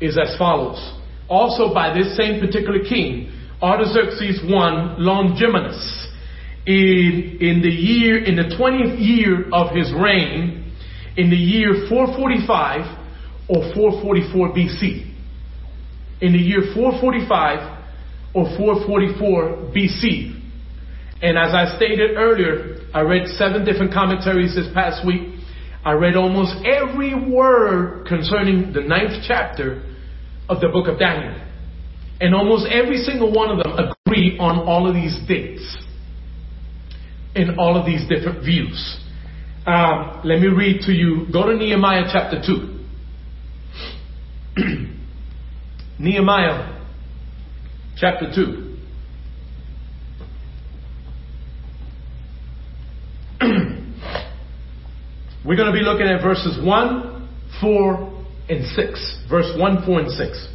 is as follows. Also by this same particular king, Artaxerxes I Longimanus, in, in the year, in the 20th year of his reign, in the year 445 or 444 BC in the year 445 or 444 BC. And as I stated earlier, I read seven different commentaries this past week. I read almost every word concerning the ninth chapter of the book of Daniel. And almost every single one of them agree on all of these dates in all of these different views. Uh, let me read to you. Go to Nehemiah chapter 2. Nehemiah chapter 2. We're going to be looking at verses 1, 4, and 6. Verse 1, 4, and 6.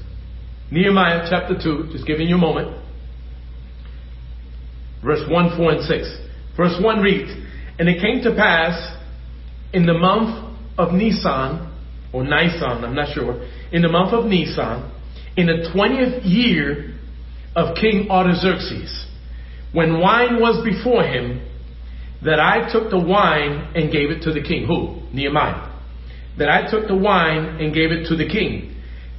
Nehemiah chapter 2, just giving you a moment. Verse 1, 4, and 6. Verse 1 reads, And it came to pass in the month of Nisan, or Nisan, I'm not sure, in the month of Nisan, in the 20th year of King Artaxerxes, when wine was before him, that I took the wine and gave it to the king. Who? Nehemiah. That I took the wine and gave it to the king.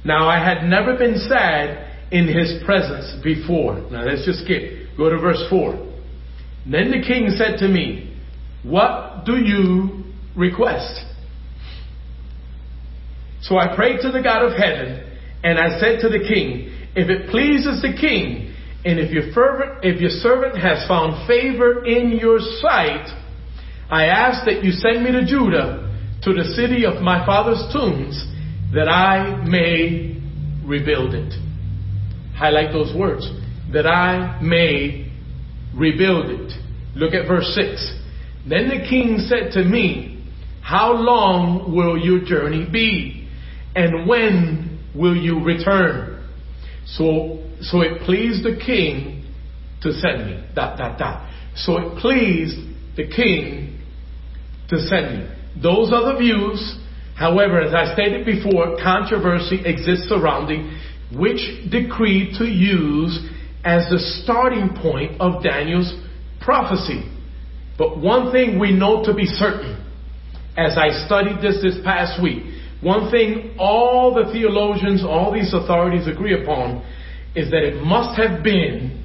Now I had never been sad in his presence before. Now let's just skip. Go to verse 4. Then the king said to me, What do you request? So I prayed to the God of heaven, and I said to the king, If it pleases the king, and if your fervent, if your servant has found favor in your sight, I ask that you send me to Judah, to the city of my father's tombs, that I may rebuild it. Highlight those words. That I may rebuild it. Look at verse 6. Then the king said to me, How long will your journey be? And when will you return? So so it pleased the king to send me. Dot, dot, dot. So it pleased the king to send me. Those are the views. However, as I stated before, controversy exists surrounding which decree to use as the starting point of Daniel's prophecy. But one thing we know to be certain, as I studied this this past week, one thing all the theologians, all these authorities agree upon is that it must have been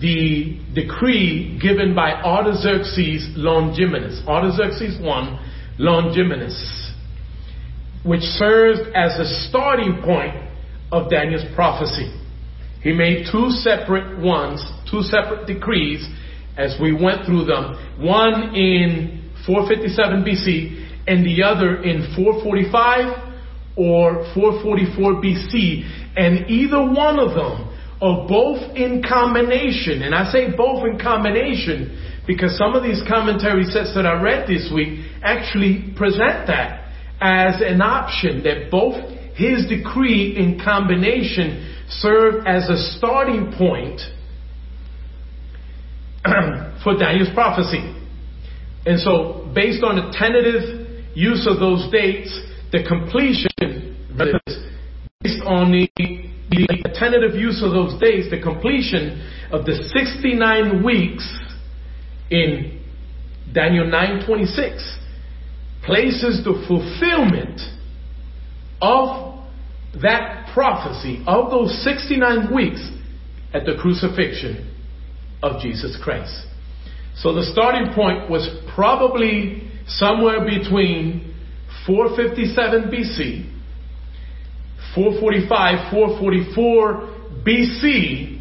the decree given by Artaxerxes Longimanus, Artaxerxes I Longimanus, which serves as a starting point of Daniel's prophecy. He made two separate ones, two separate decrees as we went through them, one in 457 BC and the other in 445 or 444 BC and either one of them or both in combination, and I say both in combination because some of these commentary sets that I read this week actually present that as an option that both his decree in combination serve as a starting point for Daniel's prophecy. And so, based on the tentative use of those dates, the completion based on the, the tentative use of those days, the completion of the 69 weeks in Daniel 9:26 places the fulfillment of that prophecy of those 69 weeks at the crucifixion of Jesus Christ. So the starting point was probably somewhere between 457 BC 445, 444 BC.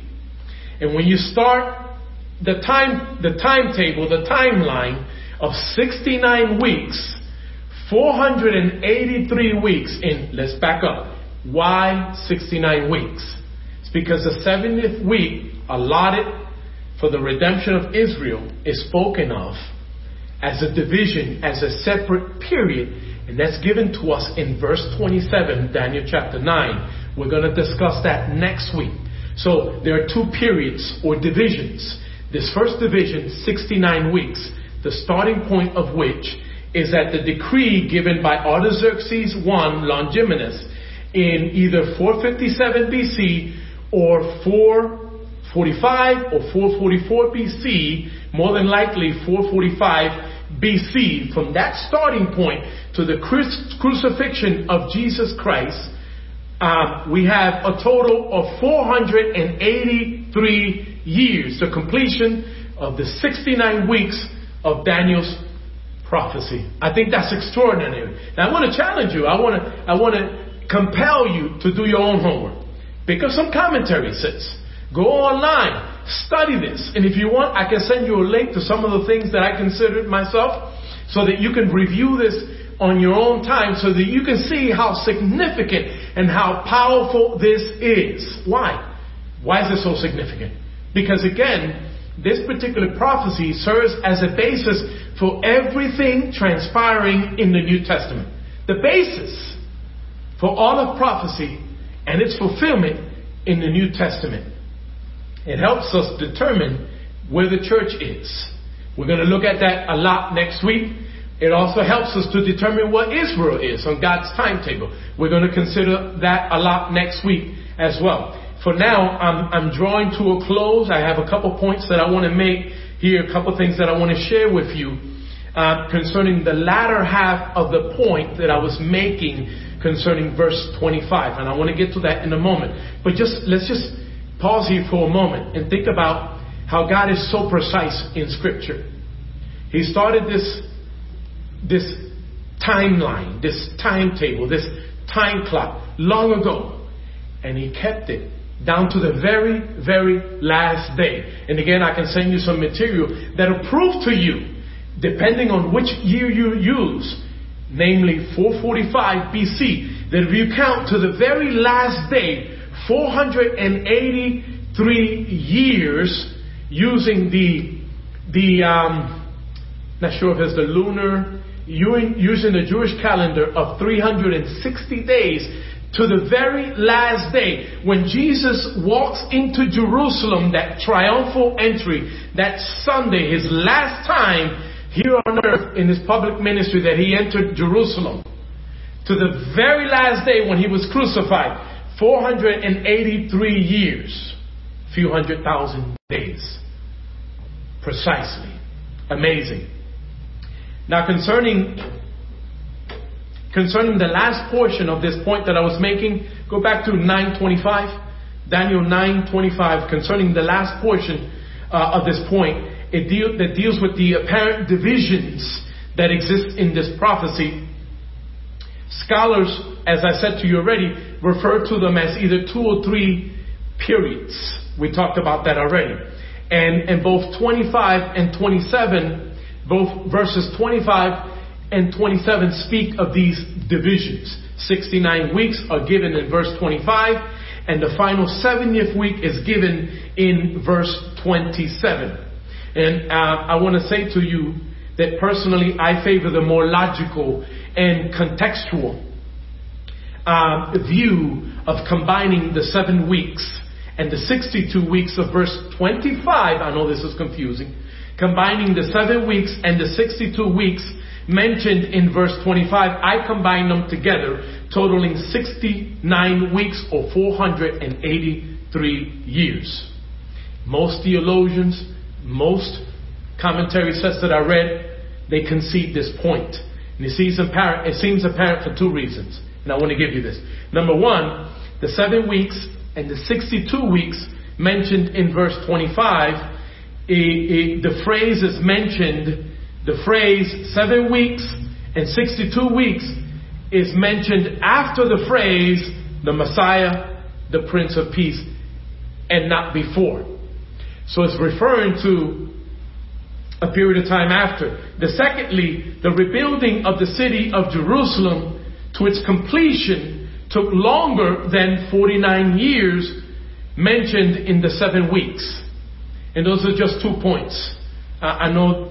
And when you start the time, the timetable, the timeline of 69 weeks, 483 weeks in, let's back up. Why 69 weeks? It's because the 70th week allotted for the redemption of Israel is spoken of as a division, as a separate period and that's given to us in verse 27, Daniel chapter 9. We're going to discuss that next week. So there are two periods or divisions. This first division, 69 weeks, the starting point of which is that the decree given by Artaxerxes I Longimanus in either 457 BC or 445 or 444 BC, more than likely 445 BC, from that starting point to the crucifixion of Jesus Christ, uh, we have a total of 483 years, the completion of the 69 weeks of Daniel's prophecy. I think that's extraordinary. Now I want to challenge you. I want to, I want to compel you to do your own homework. Pick up some commentary sets. Go online. Study this. And if you want, I can send you a link to some of the things that I considered myself so that you can review this on your own time so that you can see how significant and how powerful this is. Why? Why is it so significant? Because again, this particular prophecy serves as a basis for everything transpiring in the New Testament. The basis for all of prophecy and its fulfillment in the New Testament. It helps us determine where the church is. We're going to look at that a lot next week. It also helps us to determine what Israel is on God's timetable. We're going to consider that a lot next week as well. For now, I'm, I'm drawing to a close. I have a couple points that I want to make here, a couple things that I want to share with you uh, concerning the latter half of the point that I was making concerning verse 25. And I want to get to that in a moment. But just, let's just pause here for a moment and think about how God is so precise in scripture. He started this, this timeline, this timetable, this time clock long ago, and he kept it down to the very, very last day. And again, I can send you some material that'll prove to you, depending on which year you use, namely 445 BC, that if you count to the very last day, 483 years using the, the, um, not sure if it's the lunar, using the Jewish calendar of 360 days, to the very last day when Jesus walks into Jerusalem, that triumphal entry, that Sunday, his last time here on earth in his public ministry that he entered Jerusalem, to the very last day when he was crucified, 483 years, few hundred thousand days. Precisely. Amazing. Now concerning Concerning the last portion of this point that I was making, go back to 925. Daniel 925 concerning the last portion uh, of this point, it deal, that deals with the apparent divisions that exist in this prophecy. Scholars, as I said to you already, refer to them as either two or three periods. We talked about that already. And, and both 25 and 27, both verses 25 and 27 speak of these divisions. 69 weeks are given in verse 25, and the final 70th week is given in verse 27. And uh, I want to say to you that personally I favor the more logical and contextual uh, view of combining the seven weeks and the 62 weeks of verse 25. I know this is confusing. Combining the seven weeks and the 62 weeks mentioned in verse 25, I combine them together, totaling 69 weeks or 483 years. Most theologians, most commentary sets that I read, they concede this point. And it seems apparent, it seems apparent for two reasons. And I want to give you this. Number one, the seven weeks and the 62 weeks mentioned in verse 25, it, it, the phrase is mentioned the phrase seven weeks and 62 weeks is mentioned after the phrase the Messiah, the Prince of Peace, and not before. So it's referring to a period of time after. The secondly, the rebuilding of the city of Jerusalem to its completion took longer than 49 years mentioned in the seven weeks. And those are just two points. I know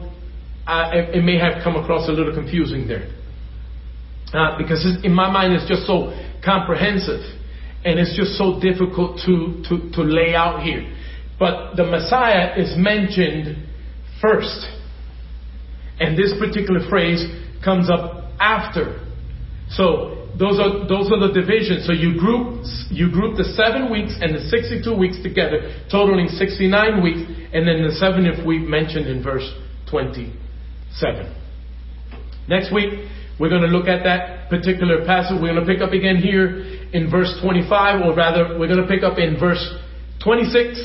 uh, it, it, may have come across a little confusing there. Uh, because in my mind it's just so comprehensive and it's just so difficult to, to, to lay out here. But the Messiah is mentioned first. And this particular phrase comes up after. So those are those are the divisions. So you group you group the seven weeks and the sixty-two weeks together, totaling sixty-nine weeks, and then the seventieth week mentioned in verse twenty 7. Next week, we're going to look at that particular passage. We're going to pick up again here in verse 25, or rather, we're going to pick up in verse 26.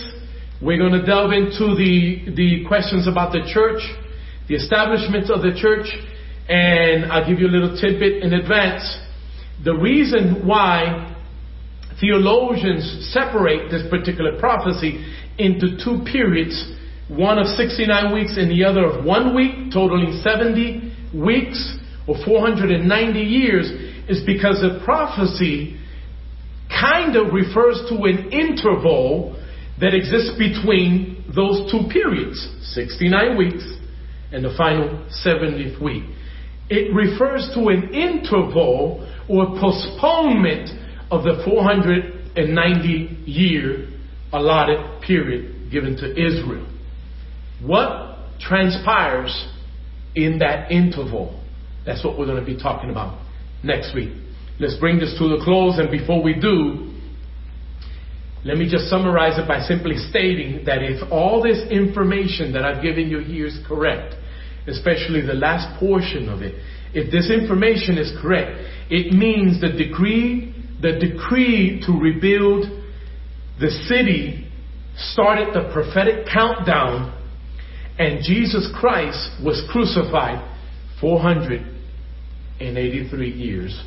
We're going to delve into the, the questions about the church, the establishment of the church, and I'll give you a little tidbit in advance. The reason why theologians separate this particular prophecy into two periods one of 69 weeks and the other of one week, totaling 70 weeks or 490 years, is because the prophecy kind of refers to an interval that exists between those two periods, 69 weeks and the final 70th week. It refers to an interval or postponement of the 490 year allotted period given to Israel. What transpires in that interval? That's what we're going to be talking about next week. Let's bring this to the close, and before we do, let me just summarize it by simply stating that if all this information that I've given you here is correct, especially the last portion of it, if this information is correct, it means the decree, the decree to rebuild the city started the prophetic countdown and Jesus Christ was crucified 483 years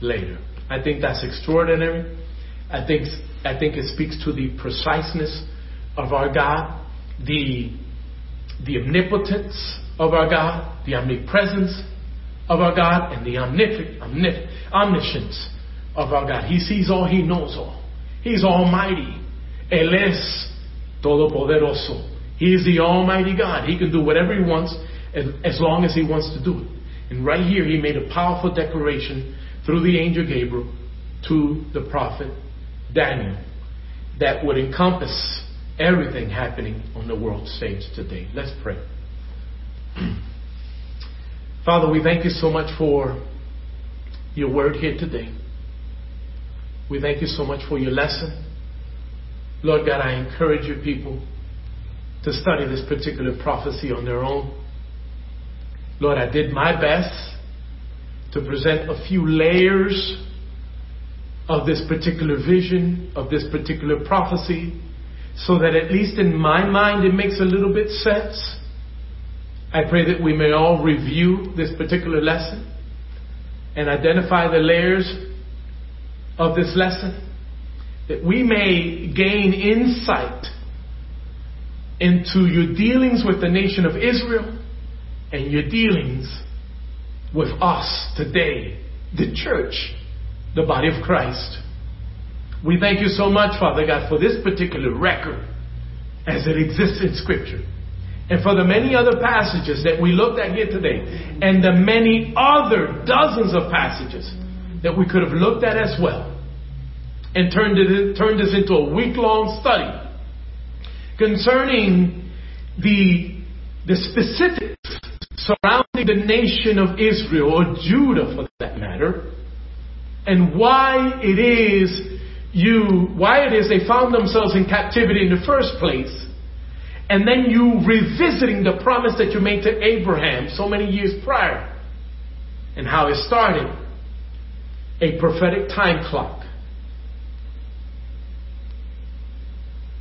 later. I think that's extraordinary. I think, I think it speaks to the preciseness of our God, the, the omnipotence of our God, the omnipresence of our God, and the omnif- omnif- omniscience of our God. He sees all, He knows all. He's almighty. Él es todopoderoso. He is the almighty God. He can do whatever He wants as long as He wants to do it. And right here, He made a powerful declaration through the angel Gabriel to the prophet Daniel that would encompass everything happening on the world stage today. Let's pray. Father, we thank you so much for your word here today. We thank you so much for your lesson. Lord God, I encourage your people to study this particular prophecy on their own. Lord, I did my best to present a few layers of this particular vision, of this particular prophecy, so that at least in my mind it makes a little bit sense. I pray that we may all review this particular lesson and identify the layers of this lesson, that we may gain insight into your dealings with the nation of Israel and your dealings with us today, the church, the body of Christ. We thank you so much, Father God, for this particular record as it exists in Scripture. And for the many other passages that we looked at here today, and the many other dozens of passages that we could have looked at as well, and turned, it, turned this into a week long study concerning the, the specifics surrounding the nation of Israel, or Judah for that matter, and why it is you, why it is they found themselves in captivity in the first place, and then you revisiting the promise that you made to Abraham so many years prior, and how it started a prophetic time clock.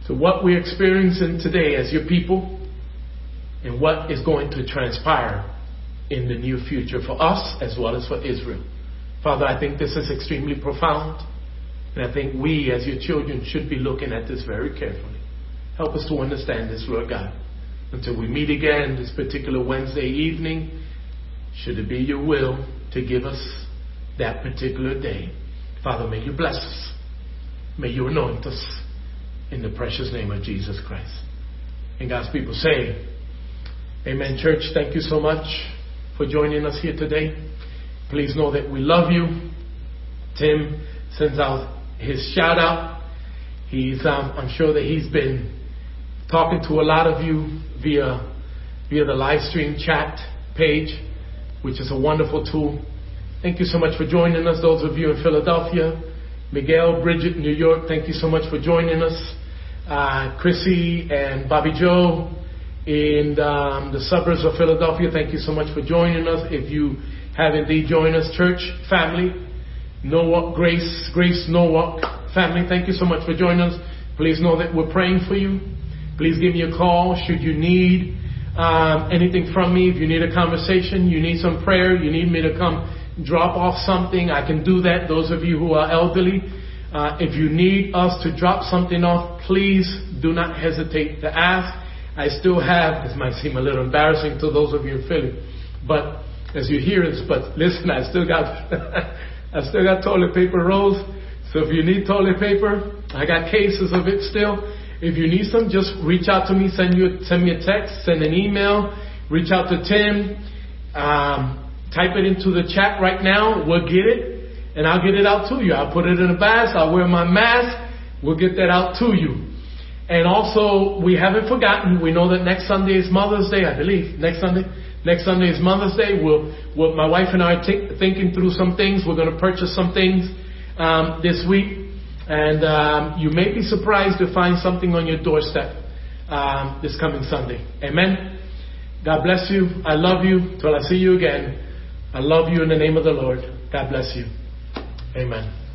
To what we're experiencing today as your people and what is going to transpire in the near future for us as well as for Israel. Father, I think this is extremely profound. And I think we, as your children, should be looking at this very carefully. Help us to understand this, Lord God. Until we meet again this particular Wednesday evening, should it be your will to give us that particular day. Father, may you bless us. May you anoint us in the precious name of Jesus Christ. And God's people say, Amen, church. Thank you so much for joining us here today. Please know that we love you. Tim sends out his shout out. He's, um, I'm sure that he's been talking to a lot of you via, via the live stream chat page, which is a wonderful tool. Thank you so much for joining us. Those of you in Philadelphia, Miguel, Bridget, New York, thank you so much for joining us. Uh, Chrissy and Bobby Joe, in um, the suburbs of Philadelphia. Thank you so much for joining us. If you have indeed joined us, church family, Norwalk Grace, Grace Norwalk family, thank you so much for joining us. Please know that we're praying for you. Please give me a call should you need um, anything from me. If you need a conversation, you need some prayer, you need me to come drop off something, I can do that. Those of you who are elderly, uh, if you need us to drop something off, please do not hesitate to ask. I still have, this might seem a little embarrassing to those of you in Philly, but as you hear this, but listen, I still got, I still got toilet paper rolls. So if you need toilet paper, I got cases of it still. If you need some, just reach out to me, send you, send me a text, send an email, reach out to Tim, um, type it into the chat right now. We'll get it and I'll get it out to you. I'll put it in a basket. I'll wear my mask. We'll get that out to you. And also, we haven't forgotten. We know that next Sunday is Mother's Day, I believe. Next Sunday, next Sunday is Mother's Day. We'll, we'll my wife and I are t- thinking through some things. We're going to purchase some things um, this week. And um, you may be surprised to find something on your doorstep um, this coming Sunday. Amen. God bless you. I love you. Till I see you again. I love you in the name of the Lord. God bless you. Amen.